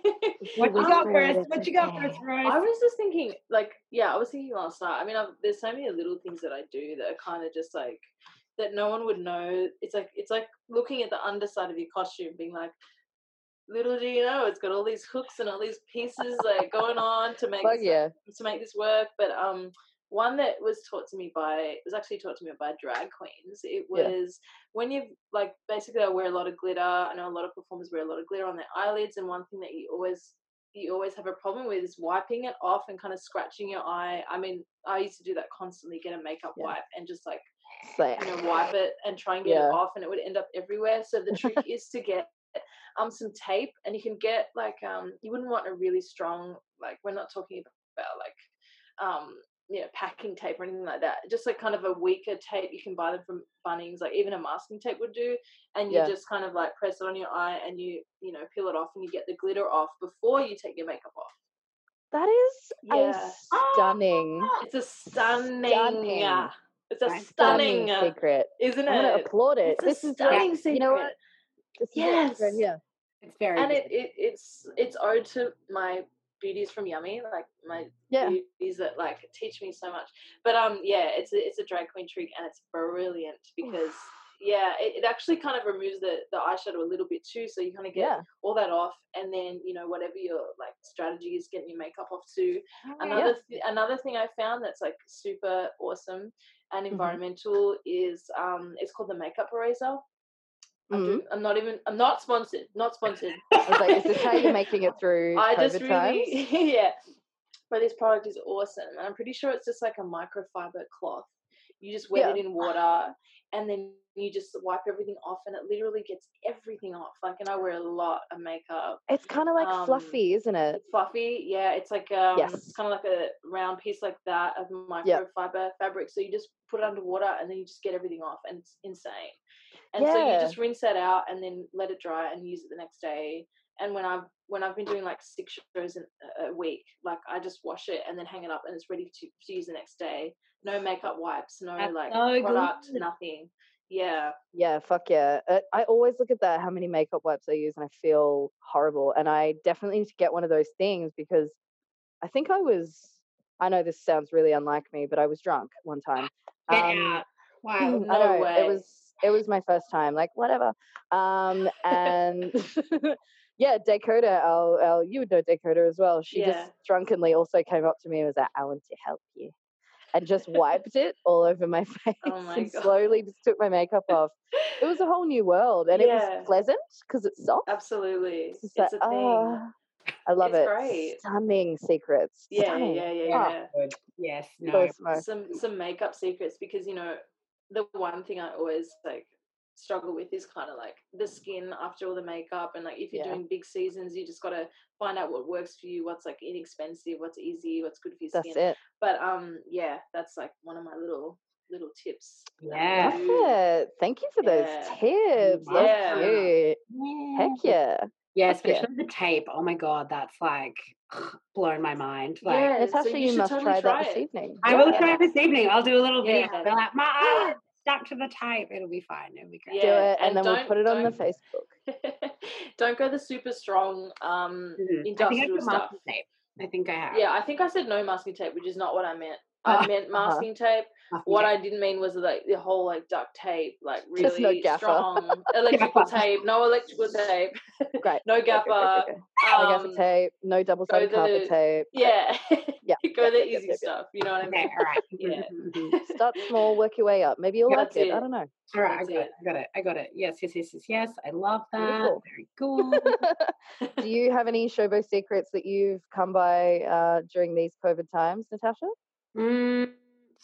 What you got Whisper it, first? What you got okay. first, Rose? I was just thinking, like, yeah, I was thinking last night. I mean, I've, there's so many little things that I do that are kind of just like that no one would know. It's like it's like looking at the underside of your costume, being like, little do you know, it's got all these hooks and all these pieces like going on to make this, yeah. to make this work. But um, one that was taught to me by it was actually taught to me by drag queens. It Yeah. was when you like basically I wear a lot of glitter. I know a lot of performers wear a lot of glitter on their eyelids, and one thing that you always you always have a problem with is wiping it off and kind of scratching your eye. I mean, I used to do that constantly, get a makeup Yeah. wipe and just like Say, you know wipe it and try and get Yeah. it off, and it would end up everywhere. So the trick is to get um some tape, and you can get like um you wouldn't want a really strong like we're not talking about like um you know packing tape or anything like that. Just like kind of a weaker tape, you can buy them from Bunnings. Like even a masking tape would do, and you Yeah. just kind of like press it on your eye, and you you know peel it off, and you get the glitter off before you take your makeup off. that is Yeah. a stunning, It's a stunning. Stunning. It's a stunning, stunning secret. isn't I'm gonna it? applaud it. It's a this is stunning like, you know what? This Yes. right here. It's very and it, it it's it's owed to my beauties from Yummy, like my Yeah. beauties that like teach me so much. But um, yeah, it's a, it's a drag queen trick, and it's brilliant because yeah, it, it actually kind of removes the the eyeshadow a little bit too, so you kind of get Yeah. all that off, and then you know whatever your like strategy is, getting your makeup off too. Oh, Another th- another thing I found that's like super awesome and Mm-hmm. environmental is um, it's called the makeup eraser. I'm, Mhm. doing, I'm not even. I'm not sponsored. Not sponsored. I was like, is this how you're making it through I COVID just times? really, yeah. But this product is awesome, and I'm pretty sure it's just like a microfiber cloth. You just wet Yeah. it in water, and then you just wipe everything off, and it literally gets everything off. Like, and I wear a lot of makeup. It's kind of like Um, fluffy, isn't it? Fluffy, yeah. It's like um, Yes. it's kind of like a round piece like that of microfiber fabric. So you just put it under water, and then you just get everything off, and it's insane. And so you just rinse that out, and then let it dry, and use it the next day. And when I've when I've been doing like six shows in a- week, like I just wash it and then hang it up, and it's ready to, to use the next day. No makeup wipes, no That's like so product, good. nothing. Yeah. Yeah, fuck yeah. Uh, I always look at that, how many makeup wipes I use, and I feel horrible. And I definitely need to get one of those things because I think I was, I know this sounds really unlike me, but I was drunk one time. Get Um, out. Wow. I No know, way. It was it was my first time, like whatever. Um, and yeah, Dakota, our, our you would know Dakota as well. She Yeah. just drunkenly also came up to me and was like, "I want to help you," and just wiped it all over my face Oh my and God. slowly just took my makeup off. It was a whole new world, and it was pleasant because it's soft. Absolutely. It's It's, just a like, thing. ah, I love It's it. great. Stunning secrets. yeah, Stunning. yeah, yeah, Ah, yeah. Good. Yes. No. Some some makeup secrets because you know the one thing I always like struggle with is kind of like the skin after all the makeup and like if you're Yeah. doing big seasons you just got to find out what works for you what's like inexpensive what's easy what's good for your That's skin it. but um yeah that's like one of my little little tips Yeah. Love it. Thank you for those Yeah. tips. That's Yeah. Heck yeah. Yeah, Fuck yeah. the tape. Oh my god, that's like blown my mind. Like Yeah, so Natasha, you you, must totally try, try that this evening. I will Yeah. try this evening. I'll do a little video. Be like, my eye stuck to the tape. It'll be fine. It'll be great. Do it, and, and then we'll put it on the Facebook. don't go the super strong um Mhm. I think I industrial stuff tape. I think I have. yeah i think i said no masking tape which is not what i meant i Oh, meant masking tape Masking what tape. I didn't mean was like the whole like duct tape, like Just no really gaffer. strong electrical tape, no electrical tape, Great. no Okay, gaffer. okay, okay. No gaffer um, tape, no double sided carpet tape. Yeah, Yeah. go yep, the yep, easy yep, yep. stuff. You know what I Okay, mean? all right. Yeah. Mhm. Start small, work your way up. Maybe you'll Yeah, like that's it. I don't know. All right, I got it. it. I got it. I got it. Yes, yes, yes, yes, yes. I love that. Beautiful. Very cool. Do you have any showbo secrets that you've come by uh, during these COVID times, Natasha? Mm,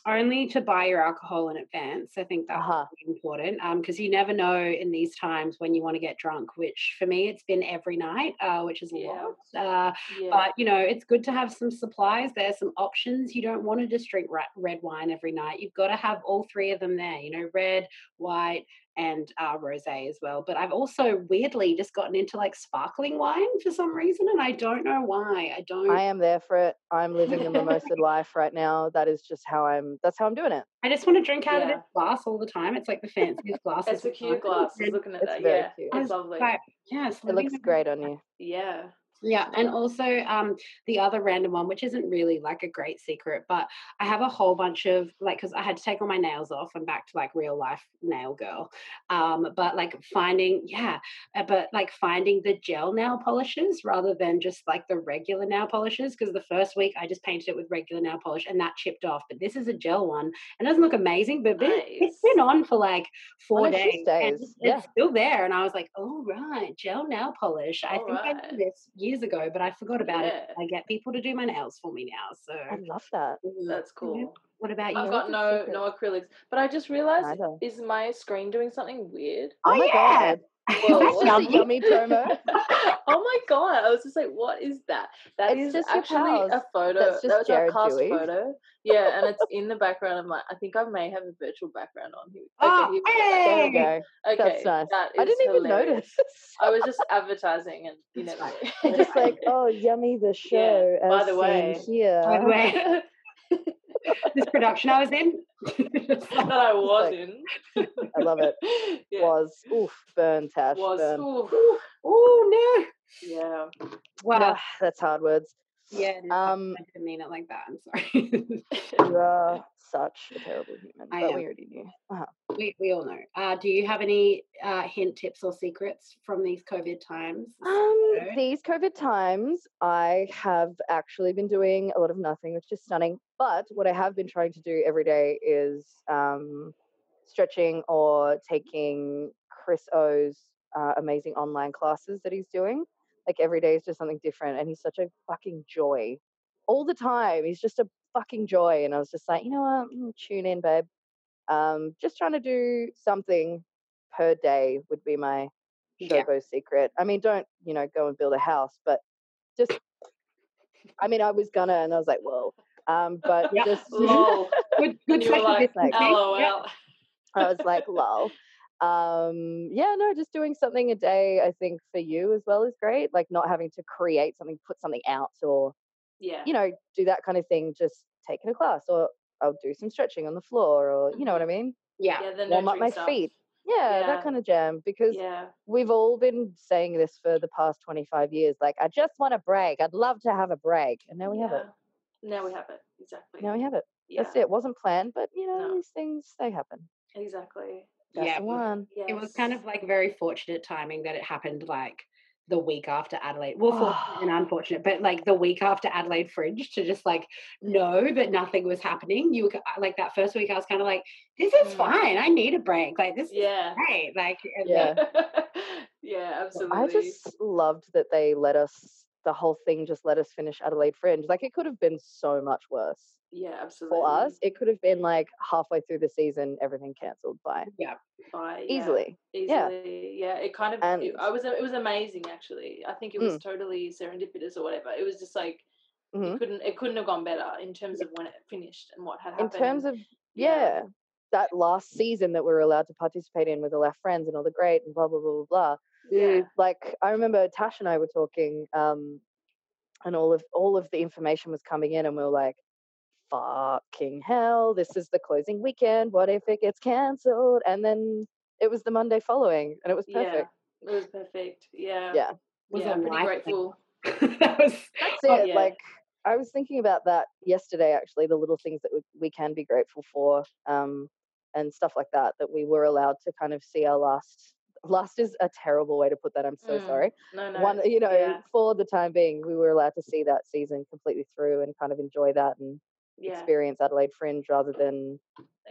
only to buy your alcohol in advance. I think that's Uh-huh. important because you never know in these times when you want to get drunk. Which for me, it's been every night, uh, which is a Yeah. lot. Uh, yeah. but you know, it's good to have some supplies. There's some options. You don't want to just drink red wine every night. You've got to have all three of them there. You know, red, white, and uh, rosé as well. But I've also weirdly just gotten into like sparkling wine for some reason, and I don't know why. I don't. I am there for it. I'm living the mimosa life right now. That is just how I'm. That's how I'm doing it. I just want to drink out of this glass all the time. It's like the fanciest glass. it's a cute glass. I was looking at It's that. very Yeah, cute. it's lovely. Like, yes, It looks great on you. Yeah. Yeah, and also um, the other random one, which isn't really like a great secret, but I have a whole bunch of like because I had to take all my nails off. I'm back to like real life nail girl. Um, but like finding, yeah, uh, but like finding the gel nail polishes rather than just like the regular nail polishes. Because the first week I just painted it with regular nail polish and that chipped off. But this is a gel one and it doesn't look amazing, but it- it's been on for like four just days. And stays, it's still there. And I was like, oh right, gel nail polish. I All think I right. did this years ago, but I forgot about it. I get people to do my nails for me now. So I love that. That's yeah. cool. What about you? I've got no secret. no acrylics, but I just realized Neither. is my screen doing something weird? Oh, Oh, my yeah. god. Well, That's Well, a yummy promo. oh my god! I was just like, "What is that?" That It's is just actually a photo. That's that just was Jared our cast Dewey. photo. Yeah, and it's in the background of my. I think I may have a virtual background on here. Oh, here we There we go. Okay, That's nice. that I didn't even notice. I was just advertising, and you know. just like, oh, yummy the show. by the way- here. By the way, this production I was in. that I was like- in. I love it. Yeah, Was oof, burn, Tash, was. burn. ooh, oh no! yeah. Wow. That's hard words. Yeah. no, Um, I didn't mean it like that. I'm sorry. You are such a terrible human, I but am. we already knew. Uh-huh. we we all know. Uh, do you have any uh, hint, tips, or secrets from these COVID times? Um, these COVID times, I have actually been doing a lot of nothing, which is stunning. But what I have been trying to do every day is um, stretching or taking Chris O's uh, amazing online classes that he's doing. Like every day is just something different, and he's such a fucking joy all the time. He's just a fucking joy, and I was just like, you know what, Mm, tune in, babe. Um, just trying to do something per day would be my Yeah. Shobo secret. I mean, don't you know go and build a house, but just. I mean, I was gonna, and I was like, whoa. Um, but Yeah. just. Good, good you like, eh? LOL. Yeah. I was like, lol. Um, yeah, no, just doing something a day, I think for you as well is great. Like not having to create something, put something out, or Yeah. you know, do that kind of thing. Just taking a class, or I'll do some stretching on the floor, or you know what mm-hmm. I mean. Yeah. yeah, warm up my stuff. feet. Yeah, Yeah. that kind of jam. Because Yeah, we've all been saying this for the past 25 years. Like, I just want a break. I'd love to have a break. And now we have it. Now we have it. Exactly. Now we have it. yeah, That's it. It wasn't planned, but you know, No. these things, they happen. Exactly. That's Yeah, it was- one. Yes. It was kind of like very fortunate timing that it happened like the week after Adelaide. Well, fortunate and unfortunate, but like the week after Adelaide Fringe to just like know that nothing was happening. You were like that first week, I was kind of like, this is Mm. fine. I need a break. Like this Yeah. is great. Like Yeah. then- yeah, absolutely. I just loved that they let us, the whole thing just let us finish Adelaide Fringe. Like, it could have been so much worse yeah, absolutely. for us. It could have been like halfway through the season, everything cancelled by Yeah, By, yeah, easily. yeah. Easily. Yeah. It kind of And- it, I was it was amazing actually. I think it was totally serendipitous or whatever. It was just like Mhm. it couldn't it couldn't have gone better in terms of when it finished and what had happened. in terms of yeah. yeah, that last season that we were allowed to participate in with all our friends and all the great and blah blah blah blah blah. Yeah. Like I remember Tash and I were talking, um, and all of all of the information was coming in, and we were like, "Fucking hell! This is the closing weekend. What if it gets cancelled? And then it was the Monday following, and it was perfect. Yeah. It was perfect. Yeah. Yeah. was yeah, a pretty grateful. that was That's Oh, it. yeah. Like I was thinking about that yesterday. Actually, the little things that we, we can be grateful for, um, and stuff like that. That we were allowed to kind of see our last. Last is a terrible way to put that. I'm so Mm, sorry. No, no. One, you know, yeah, for the time being, we were allowed to see that season completely through and kind of enjoy that and yeah. experience Adelaide Fringe rather than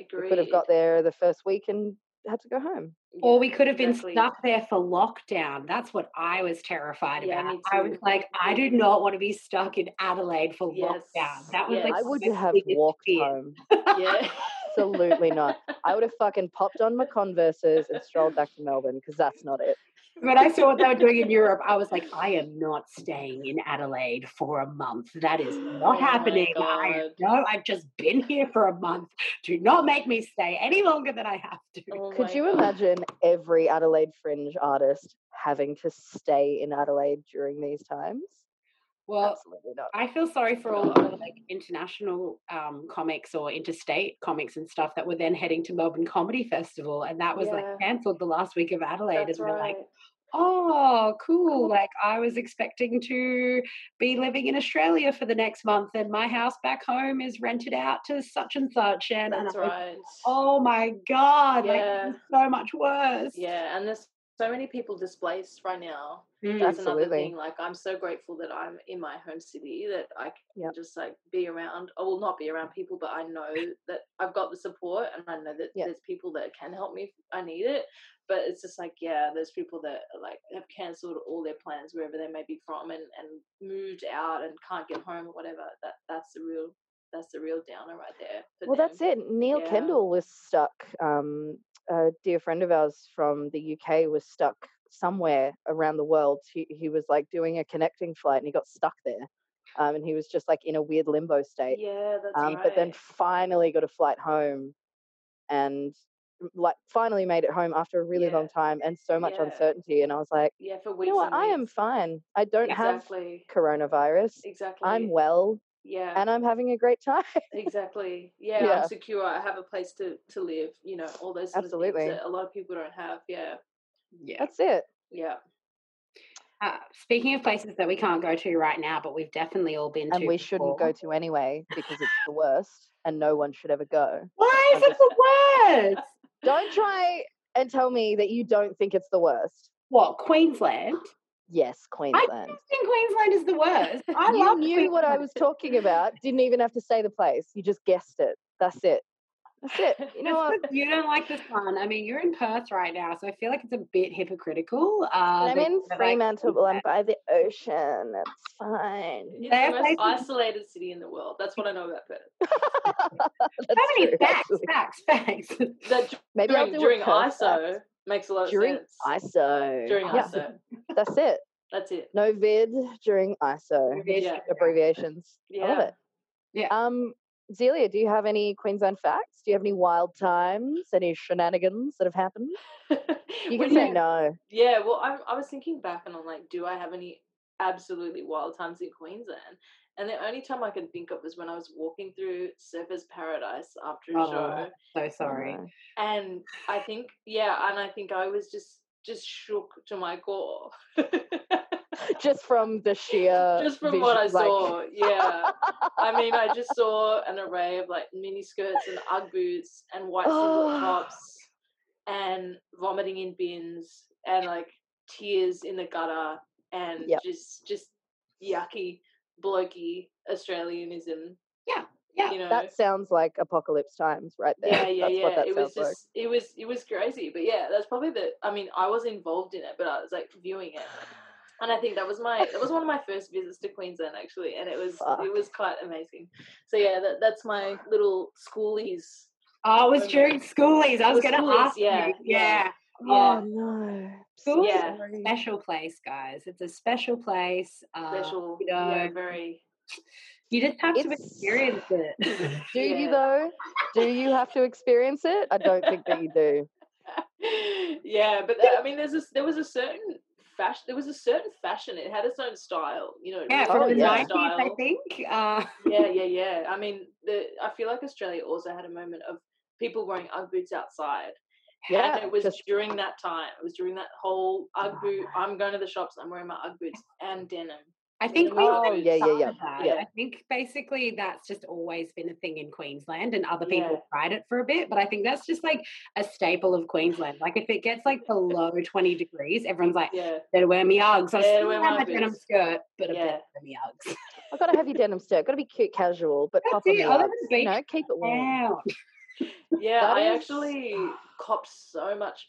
Agreed. we could have got there the first week and had to go home. or we could have been exactly. stuck there for lockdown. That's what I was terrified Yeah, about. I was like, I do not want to be stuck in Adelaide for Yes, lockdown. That was yes. like I would my have biggest walked fear. home. Yeah. Absolutely not. I would have fucking popped on my Converses and strolled back to Melbourne because that's not it. When I saw what they were doing in Europe, I was like, I am not staying in Adelaide for a month. That is Oh not my happening. I God. no, I've just been here for a month. Do not make me stay any longer than I have to. Oh Could you God. imagine every Adelaide Fringe artist having to stay in Adelaide during these times? Well, Absolutely not. I feel sorry for all of the like international um, comics or interstate comics and stuff that were then heading to Melbourne Comedy Festival, and that was Yeah. like cancelled the last week of Adelaide, That's and we're right. like, "Oh, cool! Like I was expecting to be living in Australia for the next month, and my house back home is rented out to such and such." And, and That's was, right. oh my god! Like Yeah. this is so much worse. Yeah, and there's so many people displaced right now. Mm. That's another thing. Like, I'm so grateful that I'm in my home city that I can Yep. just like be around. I will not be around people, but I know that I've got the support, and I know that Yep. there's people that can help me if I need it. But it's just like, yeah, there's people that like have cancelled all their plans wherever they may be from, and and moved out and can't get home or whatever. That that's the real that's the real downer right there. for Well, that's it. Neil Yeah. Kendall was stuck. Um, a dear friend of ours from the UK was stuck somewhere around the world. He, he was like doing a connecting flight and he got stuck there. Um, and he was just like in a weird limbo state. Yeah, that's um, right. But then finally got a flight home and like finally made it home after a really long time and so much Yeah. uncertainty. And I was like, yeah, for weeks. you know what? I am fine. I don't have exactly coronavirus. exactly. I'm well Yeah. and I'm having a great time. Exactly. Yeah, Yeah. I'm secure. I have a place to to live. You know, all those sort of Absolutely. things that a lot of people don't have. Yeah, Yeah. That's it. yeah, Uh, speaking of places that we can't go to right now, but we've definitely all been to. and we shouldn't go to anyway because it's the worst and no one should ever go. Why is it the worst? Don't try and tell me that you don't think it's the worst. What Queensland? Yes, Queensland. don't think Queensland is the worst. I you love knew what I was talking about. Didn't even have to say the place. You just guessed it. That's it. That's it. You know Just what? 'cause you don't like the sun. I mean, you're in Perth right now, so I feel like it's a bit hypocritical. Uh, I'm in that, like, Fremantle. I'm by the ocean. That's fine. it's They have the most places- isolated city in the world. That's what I know about Perth. That's So many true, facts, actually. facts, facts. That d- Maybe I'll during do during ISO fact. Makes a lot of During sense. ISO. During Yeah, ISO, that's it. that's it. No vid during ISO. Yeah. Abbreviations. I love it. Yeah. Um, Zelia, do you have any Queensland facts? Do you have any wild times? Any shenanigans that have happened? You When can say no. Yeah, well, I, I was thinking back and I'm like, do I have any absolutely wild times in Queensland? And the only time I can think of is when I was walking through Surfers Paradise after a Oh, show. So sorry. And I think, yeah, and I think I was just just shook to my core. Just from the sheer. just from what I like- saw, yeah. I mean, I just saw an array of like mini skirts and UGG boots and white singlet tops and vomiting in bins and like tears in the gutter and Yep. just just yucky blokey Australianism. Yeah. You know. that sounds like apocalypse times right there. yeah, yeah, That's yeah. It was just it was it was crazy. But yeah, that's probably the I mean, I was involved in it, but I was like viewing it. And I think that was my that was one of my first visits to Queensland actually, and it was Fuck. it was quite amazing. So yeah, that, that's my little schoolies. Oh, it was during schoolies. I was was going to ask yeah, you. yeah. Yeah. Like. Yeah. Oh no. School Yeah. is a special place, guys. It's a special place. Uh, Special, you know, yeah, very. you just have to experience it. Do you though? Do you have to experience it? I don't think that you do. yeah, but that, I mean, there's a there was a certain fashion. There was a certain fashion. It had its own style. You know, yeah, really Oh, from the had its yeah. nineties, I think. Uh, yeah, yeah, yeah. I mean, the I feel like Australia also had a moment of people wearing UGG boots outside. Yeah, and it was just- during that time. It was during that whole UGG boot. I'm going to the shops. I'm wearing my UGG boots and denim. I think Oh, yeah, yeah, yeah, yeah. I think basically that's just always been a thing in Queensland, and other people Yeah. tried it for a bit. But I think that's just like a staple of Queensland. Like if it gets like below twenty degrees, everyone's like, Yeah, "Better wear me Uggs." I Better still wear have my my denim boots. skirt, but I Yeah. better wear me Uggs. I've got to have your denim skirt. Got to be cute, casual, but That's pop on the I live Uggs, the You know, keep it warm. Down. yeah. That I is- actually copped so much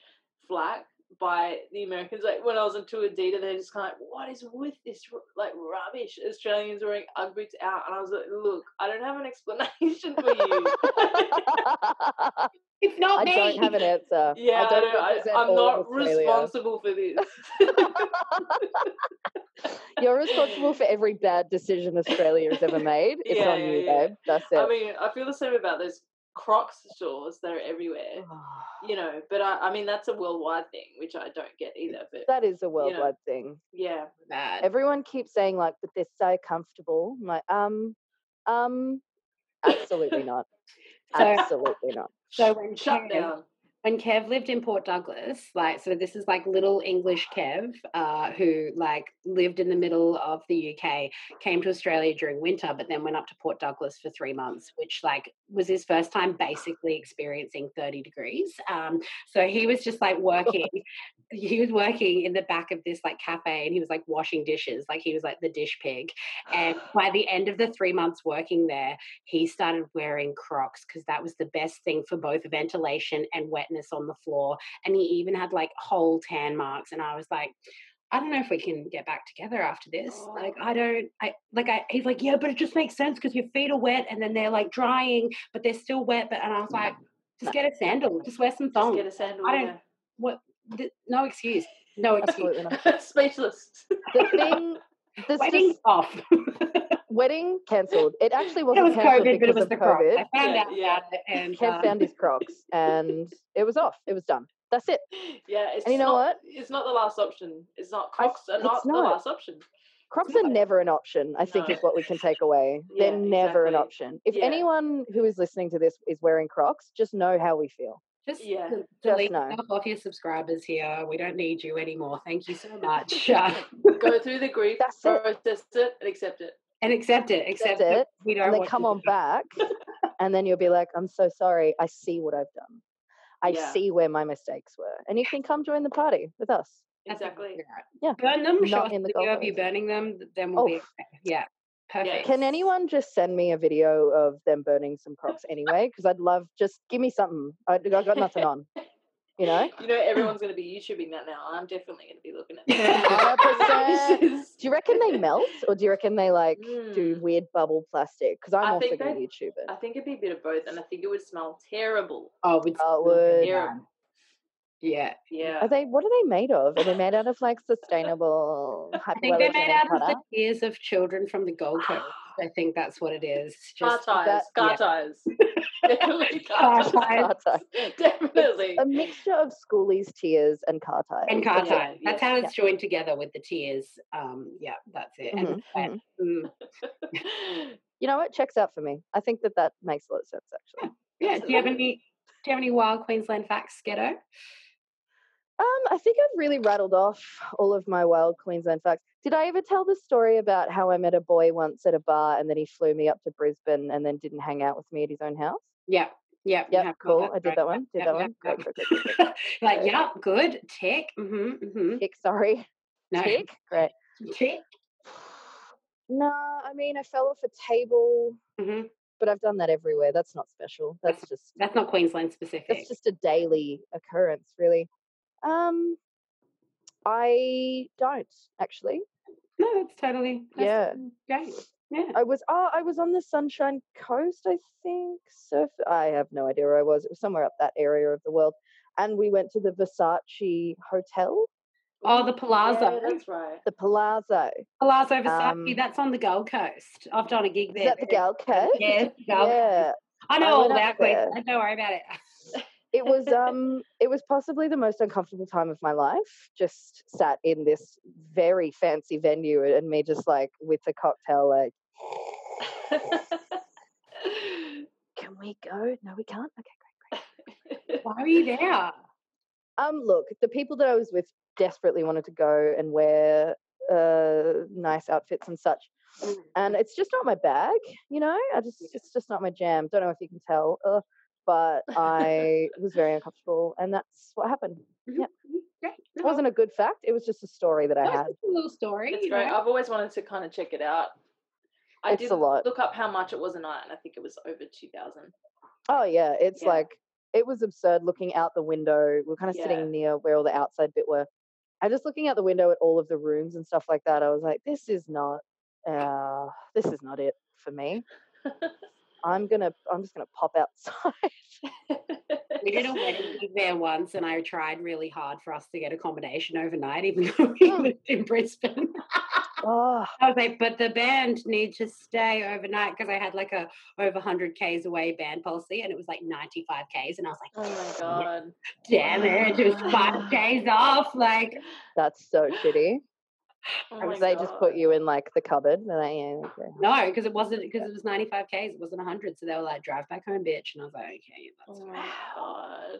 flack by the Americans. Like when I was on tour, Adidas, they're just kind of like, "What is with this like rubbish?" Australians wearing UGG boots out, and I was like, "Look, I don't have an explanation for you." It's not I me. don't have an answer. yeah, I I don't I, I'm not responsible for this. You're responsible for every bad decision Australia has ever made. It's Yeah, on yeah, you, yeah. babe. That's it. I mean, I feel the same about those Crocs stores that are everywhere. You know, but I, I mean that's a worldwide thing, which I don't get either. But that is a worldwide thing. yeah, bad. Everyone keeps saying like, but they're so comfortable. I'm like, um, um, absolutely not. So- absolutely not. So when shut down. When Kev lived in Port Douglas, like so this is like little English Kev, uh, who like lived in the middle of the UK, came to Australia during winter, but then went up to Port Douglas for three months, which like was his first time basically experiencing 30 degrees. Um, so he was just like working, he was working in the back of this like cafe and he was like washing dishes, like he was like the dish pig. And ah. by the end of the three months working there, he started wearing Crocs because that was the best thing for both ventilation and wetness on the floor. And he even had like whole tan marks. And I was like, I don't know if we can get back together after this. Like, I oh. don't, I like, I, he's like, yeah, but it just makes sense because your feet are wet and then they're like drying, but they're still wet. But, and I was like, mm. just get a sandal, just wear some Just thongs. get a sandal. I don't- What, th- no excuse. No excuse. Absolutely not. yeah. Speechless. The thing, this Wedding just, off. wedding cancelled. It actually wasn't it was cancelled COVID, but because it was of the Crocs. COVID. I found Yeah, out yeah. and Kev uh, found his Crocs, and it was off. It was done. That's it. Yeah, it's And you know not, what? It's not the last option. It's not I- Crocs are not it's the last option. Crocs are never an option, I think No. is what we can take away. Yeah, They're never an option. If Yeah. anyone who is listening to this is wearing Crocs, just know how we feel. Just, Yeah. de- delete know. yourself off your subscribers here. We don't need you anymore. Thank you so much. Uh, Go through the grief, That's it. process it, and accept it. and accept it. Accept it, we don't And then come on back, and then you'll be like, I'm so sorry. I see what I've done. I Yeah. see where my mistakes were. And you can come join the party with us. Exactly. Yeah. Burn them. Not in the video of you burning them. Then we'll be Oh. okay. yeah. Perfect. Can anyone just send me a video of them burning some Crocs anyway? Because I'd love, just give me something. I, I got nothing on. You know? You know, everyone's going to be YouTubing that now. I'm definitely going to be looking at that. 100%. This is- Do you reckon they melt or do you reckon they like do Mm. weird bubble plastic? Because I'm I also think going to YouTube it. I think it'd be a bit of both, and I think it would smell terrible. Oh, it's Oh, it would. Yeah. Yeah. Yeah. Are they? What are they made of? Are they made out of like sustainable? I think they're made hypoallergenic out of the tears of children from the Gold Coast. I think that's what it is. Car Just tires. that- Car yeah. tires. Definitely Car car ties. ties. Definitely. A mixture of schoolies tears and car ties. And car Yeah. That's yeah, how it's joined together with the tears. Um, yeah, that's it. And Mhm, the sweat. Mm. You know what? Checks out for me. I think that that makes a lot of sense, actually. Yeah. Do you have any? Do you have any wild Queensland facts, Ghetto? Um, I think I've really rattled off all of my wild Queensland facts. Did I ever tell the story about how I met a boy once at a bar and then he flew me up to Brisbane and then didn't hang out with me at his own house? Yeah. Yeah. Yep, cool. I did right. that one. Did Yep, that one. Great, yep. great, great, great, like, yeah, good. Tick. Mm-hmm. Mm-hmm. Tick, sorry. No. Tick. Great. Tick. No, I mean I fell off a table, hmm but I've done that everywhere. That's not special. That's just That's not Queensland specific. that's just a daily occurrence, really. Um, I don't actually. no, that's totally. That's Yeah. Great. Yeah. I was oh, I was on the Sunshine Coast, I think. Surf. I have no idea where I was. It was somewhere up that area of the world, and we went to the Versace Hotel, Oh, the Palazzo. Yeah, that's right. the Palazzo. Palazzo Versace. Um, that's on the Gold Coast. I've done a gig there. Is that the Gal Coast? Yes, the Gold Coast. Yeah, I know I all about. Queensland. Don't worry about it. It was um, it was possibly the most uncomfortable time of my life. Just sat in this very fancy venue, and me just like with a cocktail, like, can we go? No, we can't. Okay. Great great why are you there? Um, look, the people that I was with desperately wanted to go and wear uh, nice outfits and such, and it's just not my bag. You know, I just it's just not my jam. Don't know if you can tell, uh, but I was very uncomfortable, and that's what happened. Yeah, Great. It wasn't a good fact. It was just a story that I had. was just a little story. That's great. know. I've always wanted to kind of check it out. I It's did a lot. look up how much it was a night, and I think it was over two thousand. Oh yeah, it's Yeah. like it was absurd looking out the window. We are kind of Yeah. sitting near where all the outside bit were. And just looking out the window at all of the rooms and stuff like that, I was like, this is not uh this is not it for me. I'm gonna I'm just gonna pop outside. We did a wedding there once, and I tried really hard for us to get accommodation overnight, even though we Oh. lived in Brisbane. oh I was like, but the band need to stay overnight because I had like a over 100 Ks away band policy, and it was like 95 Ks, and I was like, oh my god! damn it, it was five days off. Like, that's so shitty. Oh Because my they just put you in like the cupboard. They're like, yeah, okay. no, because it wasn't because it was 95 Ks, it wasn't 100. So they were like, drive back home, bitch. And I was like, okay, that's Oh my god!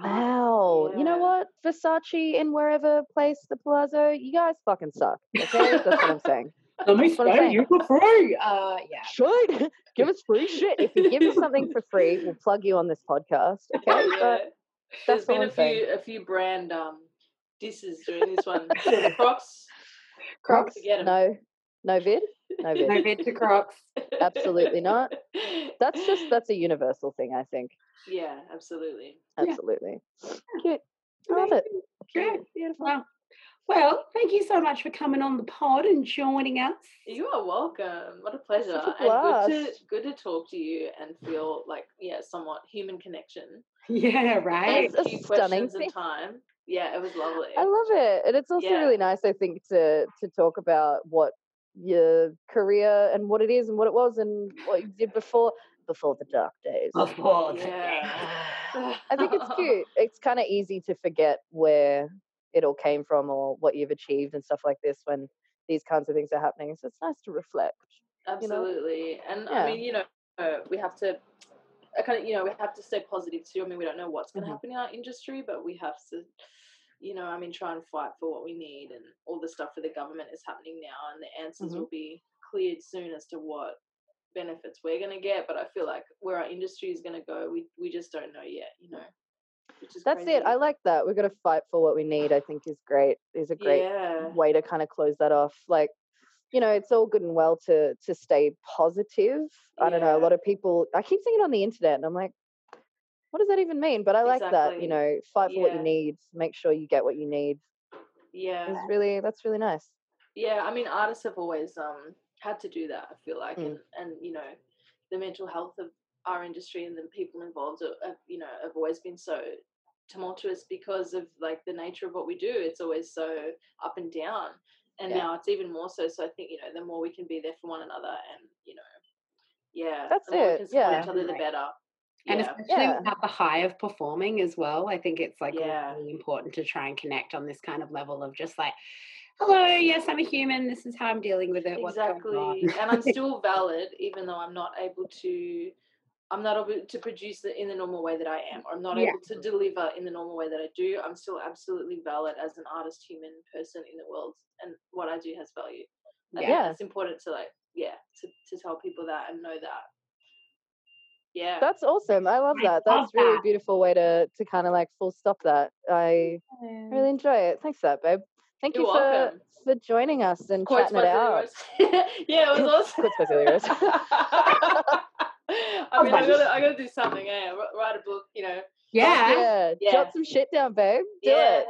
fine. Wow. You know what? Versace in wherever place the Palazzo, you guys fucking suck. Okay? That's what I'm saying. Let me That's what I'm stay saying. you for free. Uh, yeah. should give us free shit. If you give us something for free, we'll plug you on this podcast. Okay, Yeah. but There's that's been a I'm saying. few a few brand um disses during this one. The Crocs. Crocs, forget 'em. no, no vid, no vid. No bid to Crocs. Absolutely not. That's just that's a universal thing. I think yeah, absolutely. Yeah. absolutely cute. I love it. Great. Beautiful. Well, thank you so much for coming on the pod and joining us. You are welcome. What a pleasure. Such a and good to good to talk to you and feel like yeah, somewhat human connection. Yeah, right. It's a a few stunning questions thing. of time. Yeah, it was lovely. I love it, and it's also Yeah. really nice. I think to to talk about what your career and what it is and what it was and what you did before before the dark days. Of course. Yeah. I think it's cute. It's kind of easy to forget where it all came from or what you've achieved and stuff like this when these kinds of things are happening. So it's nice to reflect. you know? Absolutely. And Yeah. I mean, you know, we have to I kind of, you know, we have to stay positive too. I mean, we don't know what's going to Mhm. happen in our industry, but we have to, you know, I mean, try and fight for what we need. And all the stuff for the government is happening now, and the answers Mhm. will be cleared soon as to what benefits we're going to get. But I feel like where our industry is going to go, we we just don't know yet. You know, That's crazy. it. I like that. We've got to fight for what we need. I think is great. Is a great Yeah. way to kind of close that off. Like, you know, it's all good and well to to stay positive. I don't know. A lot of people. I keep seeing it on the internet, and I'm like, what does that even mean? But I like that. You know, fight for what you need. Make sure you get what you need. Yeah. It's really that's really nice. Yeah, I mean, artists have always um had to do that. I feel like, Mm. and and you know, the mental health of our industry and the people involved, are, have, you know, have always been so tumultuous because of like the nature of what we do. It's always so up and down, and Yeah. now it's even more so. So I think you know, the more we can be there for one another, and you know, yeah, That's the more we it, can yeah. each other, the better. And Yeah. especially Yeah. at the high of performing as well. I think it's like Yeah. really important to try and connect on this kind of level of just like, hello, yes, I'm a human. This is how I'm dealing with it. What's going on?" Exactly. and I'm still valid, even though I'm not able to. I'm not able to produce it in the normal way that I am, or I'm not Yeah. able to deliver in the normal way that I do. I'm still absolutely valid as an artist, human person in the world, and what I do has value. I Yeah. it's important to like, yeah, to, to tell people that and know that. Yeah, That's awesome. I love I that. love That's really that. beautiful way to to kind of like full stop that. I really enjoy it. Thanks for that, babe. Thank You're you for welcome. for joining us and Quotes chatting it by out. Yeah, it was awesome. Quotes by Zelia Rose. I mean, I gotta, I gotta do something. Yeah, write a book. You know. Yeah. yeah. Yeah. Jot some shit down, babe. Do yeah. it.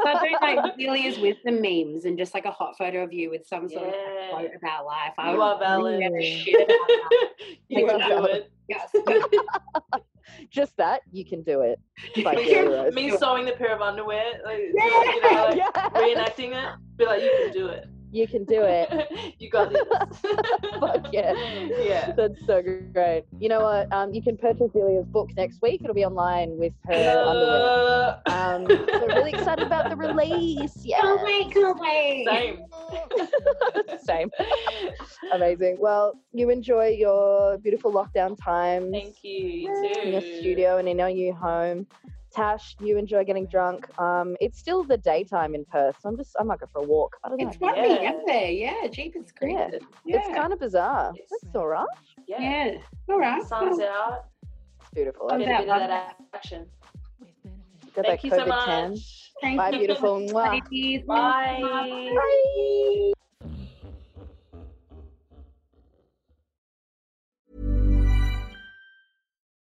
Start doing like Zelia's wisdom memes and just like a hot photo of you with some sort of quote about life. I You would are really shit about that. you Like, can do it. Yes. Just that, you can do it. By Me- Me sewing the pair of underwear, like, Yeah. you know, like Yeah. reenacting it. Be like, you can do it. You can do it. you got this. Fuck yeah. Yeah. That's so great. You know what? Um, you can purchase Zelia's book next week. It'll be online with her underwear. Uh, Um, so really excited about the release. Yeah. Can't wait, can't wait. Same. Same. Amazing. Well, you enjoy your beautiful lockdown times Thank you. You too. in your studio and in our new home. Tash, you enjoy getting drunk. Um, it's still the daytime in Perth, so I'm just I might go for a walk. I don't know. It's funny, Yeah. isn't there? Yeah, Jeepers Yeah. creepers. It's kind of bizarre. It's- That's all right. Yeah. Yeah. All right. Sun's well, out. It's beautiful. Sun's Get a out, bit of that action. Got Thank that you so much. tan. Thank Bye, you. beautiful. Mwah. Ladies. Bye.